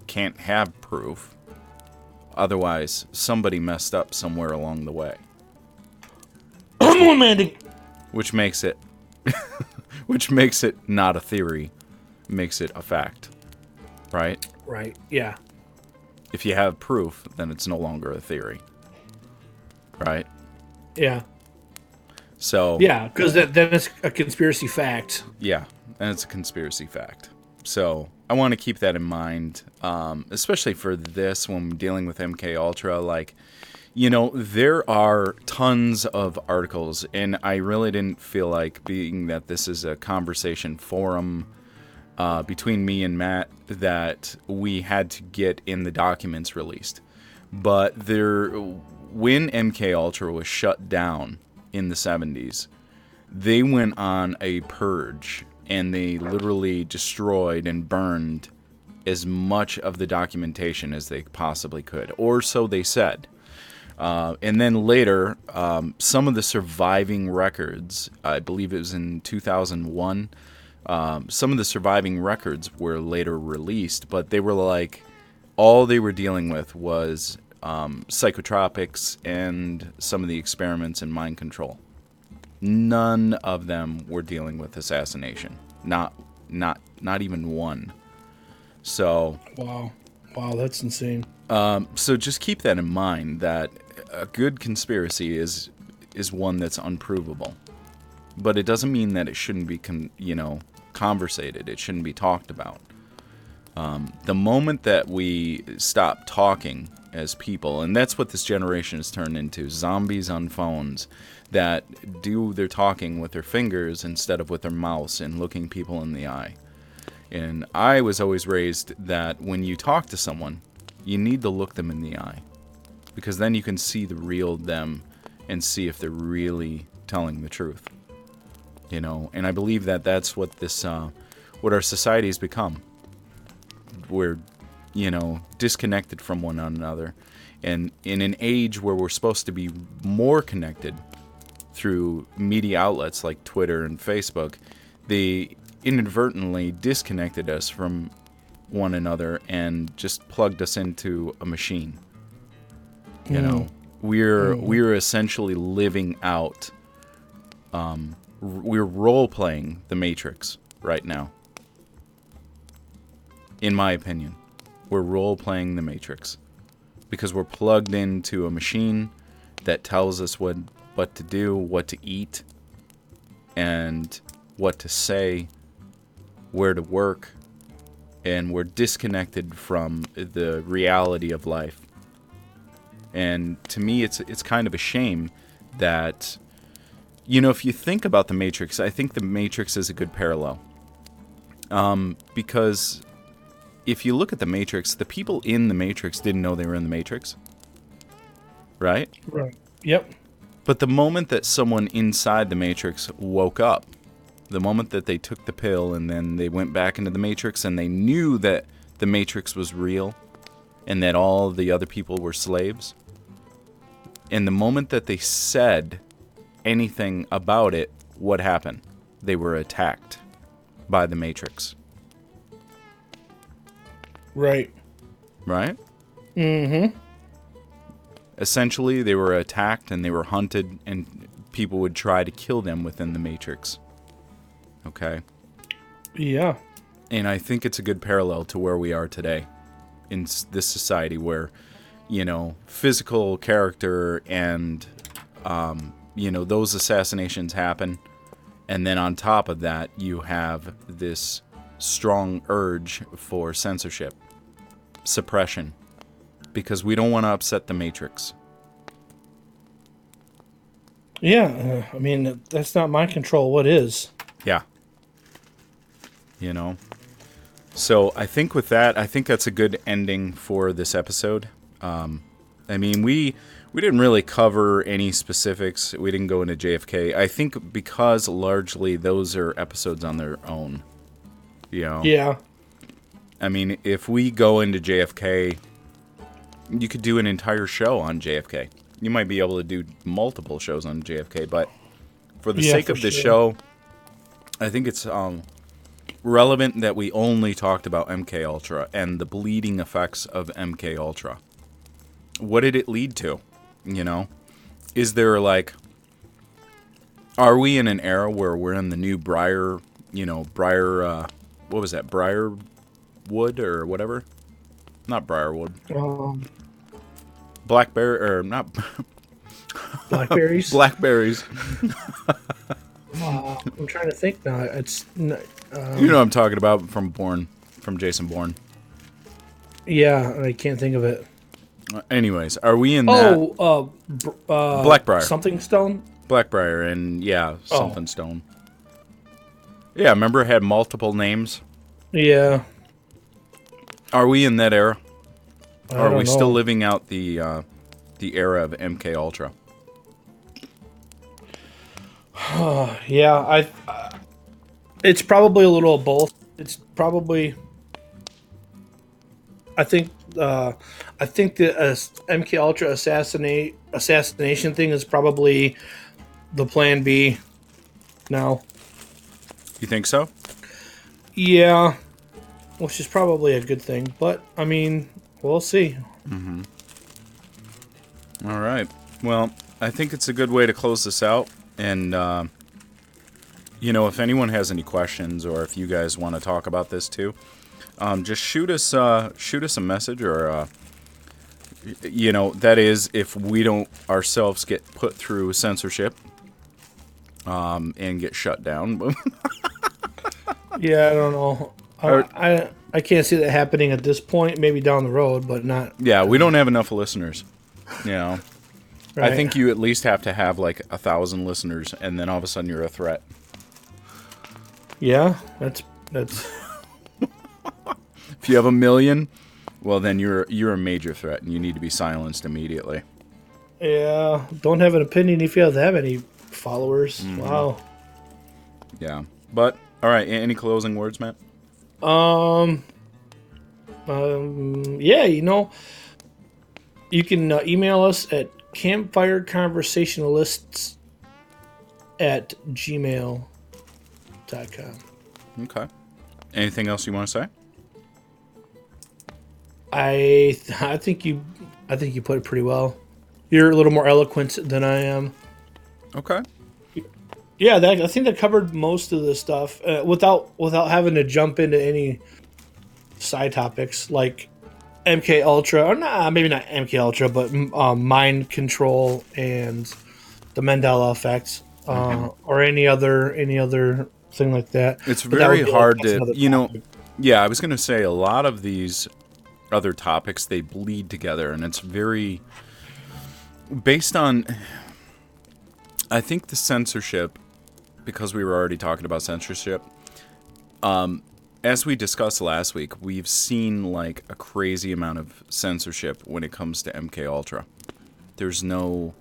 Speaker 4: can't have proof. Otherwise, somebody messed up somewhere along the way,
Speaker 3: Mandy.
Speaker 4: which makes it which makes it not a theory, makes it a fact. Right?
Speaker 3: Right. Yeah.
Speaker 4: If you have proof, then it's no longer a theory. Right?
Speaker 3: Yeah.
Speaker 4: So,
Speaker 3: Yeah. Because then it's a conspiracy fact.
Speaker 4: Yeah, and it's a conspiracy fact. So I want to keep that in mind, um, especially for this when dealing with MK Ultra. Like, you know, there are tons of articles, and I really didn't feel like being that this is a conversation forum uh, between me and Matt that we had to get in the documents released. But there, when MK Ultra was shut down in the 70s, they went on a purge and they literally destroyed and burned as much of the documentation as they possibly could, or so they said. Uh, and then later, um, some of the surviving records, I believe it was in 2001, Um, some of the surviving records were later released, but they were like all they were dealing with was um, psychotropics and some of the experiments in mind control. None of them were dealing with assassination. Not not not even one. So
Speaker 3: Wow. Wow, that's insane.
Speaker 4: um, so just keep that in mind that a good conspiracy is is one that's unprovable. But it doesn't mean that it shouldn't be con- you know conversated. It shouldn't be talked about. Um, the moment that we stop talking as people, and that's what this generation has turned into zombies on phones that do their talking with their fingers instead of with their mouths and looking people in the eye. And I was always raised that when you talk to someone, you need to look them in the eye because then you can see the real them and see if they're really telling the truth. You know, and I believe that that's what this, uh, what our society has become. We're, you know, disconnected from one another, and in an age where we're supposed to be more connected through media outlets like Twitter and Facebook, they inadvertently disconnected us from one another and just plugged us into a machine. You know, we're we're essentially living out. Um, we're role playing the Matrix right now. In my opinion, we're role playing the Matrix because we're plugged into a machine that tells us what what to do, what to eat, and what to say, where to work, and we're disconnected from the reality of life. And to me, it's it's kind of a shame that, you know, if you think about the Matrix, I think the Matrix is a good parallel. Um, because if you look at the Matrix, the people in the Matrix didn't know they were in the Matrix, right?
Speaker 3: Right. Yep.
Speaker 4: But the moment that someone inside the Matrix woke up, the moment that they took the pill and then they went back into the Matrix and they knew that the Matrix was real and that all the other people were slaves, and the moment that they said anything about it, what happened? They were attacked by the Matrix,
Speaker 3: Right.
Speaker 4: right?
Speaker 3: Mm-hmm.
Speaker 4: Essentially, they were attacked and they were hunted, and people would try to kill them within the Matrix. Okay?
Speaker 3: Yeah.
Speaker 4: And I think it's a good parallel to where we are today in this society where, you know, physical character and, um, you know, those assassinations happen. And then on top of that, you have this strong urge for censorship, suppression, because we don't want to upset the Matrix.
Speaker 3: Yeah. uh, I mean, that's not my control. What is?
Speaker 4: Yeah. You know? So I think with that, I think that's a good ending for this episode. Um, I mean, we we didn't really cover any specifics. We didn't go into JFK. I think because largely those are episodes on their own. You know?
Speaker 3: Yeah.
Speaker 4: I mean, if we go into JFK, you could do an entire show on JFK. You might be able to do multiple shows on JFK, but for the
Speaker 3: Yeah,
Speaker 4: sake
Speaker 3: for
Speaker 4: of this
Speaker 3: sure.
Speaker 4: show, I think it's um, relevant that we only talked about MK Ultra and the bleeding effects of MK Ultra. What did it lead to? You know, is there like, are we in an era where we're in the new Briar, you know, Briar, uh, what was that, Briar Wood or whatever? Not Briarwood,
Speaker 3: Um,
Speaker 4: Blackberry or not
Speaker 3: blackberries.
Speaker 4: blackberries.
Speaker 3: Uh, I'm trying to think now. It's um,
Speaker 4: You know what I'm talking about from Bourne, from Jason Bourne.
Speaker 3: yeah. I can't think of it.
Speaker 4: Uh, Anyways, are we in that
Speaker 3: Oh, uh, br- uh,
Speaker 4: Blackbriar.
Speaker 3: Something stone.
Speaker 4: Blackbriar and yeah,
Speaker 3: Oh.
Speaker 4: something stone? Yeah, remember it had multiple names.
Speaker 3: Yeah.
Speaker 4: Are we in that era?
Speaker 3: I
Speaker 4: Or are we still living out the uh, the era of MK Ultra?
Speaker 3: Yeah, I. Uh, it's probably a little of both. It's probably. I think. Uh, I think the uh, MK Ultra assassinate assassination thing is probably the plan B. Now,
Speaker 4: You think so?
Speaker 3: Yeah, which is probably a good thing. But I mean, we'll see.
Speaker 4: All right. Well, I think it's a good way to close this out. And, uh, you know, if anyone has any questions or if you guys want to talk about this too, um, just shoot us uh, shoot us a message or, uh, you know, that is if we don't ourselves get put through censorship um, and get shut down.
Speaker 3: Yeah, I don't know. I,
Speaker 4: Or-
Speaker 3: I I can't see that happening at this point. Maybe down the road, but not.
Speaker 4: yeah, we don't have enough listeners. You know, I think you at least have to have like a thousand listeners, and then all of a sudden you're a threat.
Speaker 3: Yeah, that's that's.
Speaker 4: If you have a million, well then you're you're a major threat, and you need to be silenced immediately.
Speaker 3: Yeah, don't have an opinion if you have have any followers. Mm-hmm. Wow.
Speaker 4: Yeah, but all right. Any closing words, Matt?
Speaker 3: Um. Um. Yeah, you know, you can uh, email us at campfireconversationalists at gmail.com.
Speaker 4: Okay. Anything else you want to say?
Speaker 3: I I think you I think you put it pretty well. You're a little more eloquent than I am.
Speaker 4: Okay.
Speaker 3: Yeah, that, I think that covered most of the stuff uh, without without having to jump into any side topics like MK Ultra or nah, maybe not MK Ultra, but um, mind control and the Mandela effect, uh, or any other any other thing like that.
Speaker 4: It's
Speaker 3: But
Speaker 4: very
Speaker 3: like,
Speaker 4: hard to, you know. Yeah, I was gonna say a lot of these other topics they bleed together, and it's very based on. I think the censorship, because we were already talking about censorship. Um, as we discussed last week, we've seen like a crazy amount of censorship when it comes to MK Ultra. There's no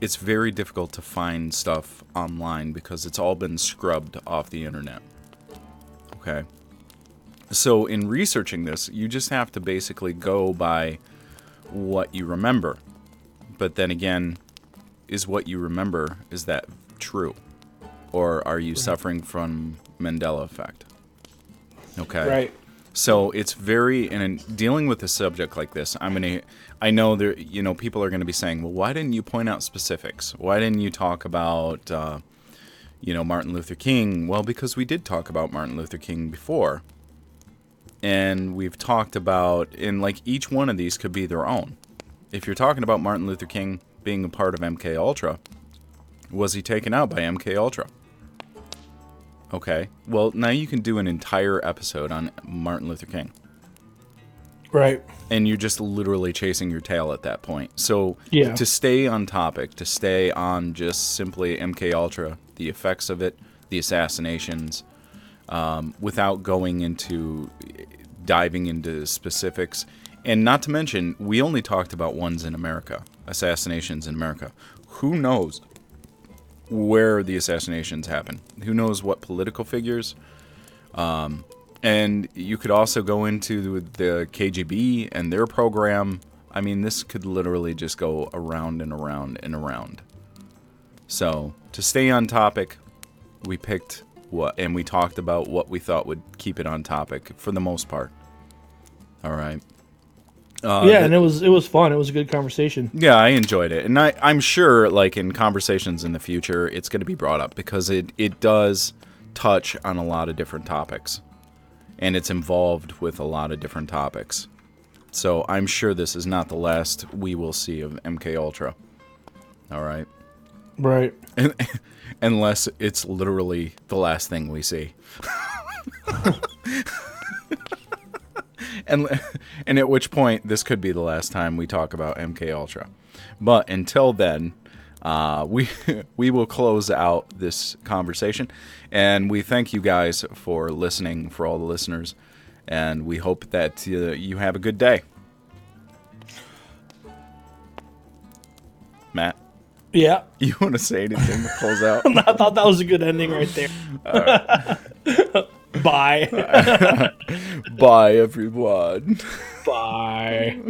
Speaker 4: it's very difficult to find stuff online because it's all been scrubbed off the internet. Okay. So in researching this, you just have to basically go by what you remember. But then again, is what you remember is that true? Or are you suffering from Mandela effect? Okay.
Speaker 3: Right.
Speaker 4: So it's very and in dealing with a subject like this, I'm gonna. I know there, you know, people are gonna be saying, "Well, why didn't you point out specifics? Why didn't you talk about, uh, you know, Martin Luther King?" Well, because we did talk about Martin Luther King before, and we've talked about, and like each one of these could be their own. If you're talking about Martin Luther King being a part of MK Ultra, was he taken out by MK Ultra? Okay. Well, now you can do an entire episode on Martin Luther King.
Speaker 3: Right.
Speaker 4: And you're just literally chasing your tail at that point. So
Speaker 3: Yeah.
Speaker 4: to stay on topic, to stay on just simply MK Ultra, the effects of it, the assassinations, um, without going into diving into specifics, and not to mention, we only talked about ones in America, assassinations in America. Who knows where the assassinations happen? Who knows what political figures? Um, and you could also go into the KGB and their program. I mean, this could literally just go around and around and around. So, to stay on topic, we picked what, and we talked about what we thought would keep it on topic for the most part. All right. Uh,
Speaker 3: yeah, and it was it was fun. It was a good conversation.
Speaker 4: yeah, I enjoyed it, and I, I'm sure, like in conversations in the future, it's going to be brought up because it it does touch on a lot of different topics, and it's involved with a lot of different topics. So I'm sure this is not the last we will see of MK Ultra. All right,
Speaker 3: Right.
Speaker 4: unless it's literally the last thing we see. and and at which point this could be the last time we talk about MK Ultra. But until then, uh, we we will close out this conversation, and we thank you guys for listening, for all the listeners, and we hope that uh, you have a good day. Matt,
Speaker 3: Yeah.
Speaker 4: you want to say anything to close out?
Speaker 3: I thought that was a good ending right there. Bye.
Speaker 4: Bye, everyone.
Speaker 3: Bye.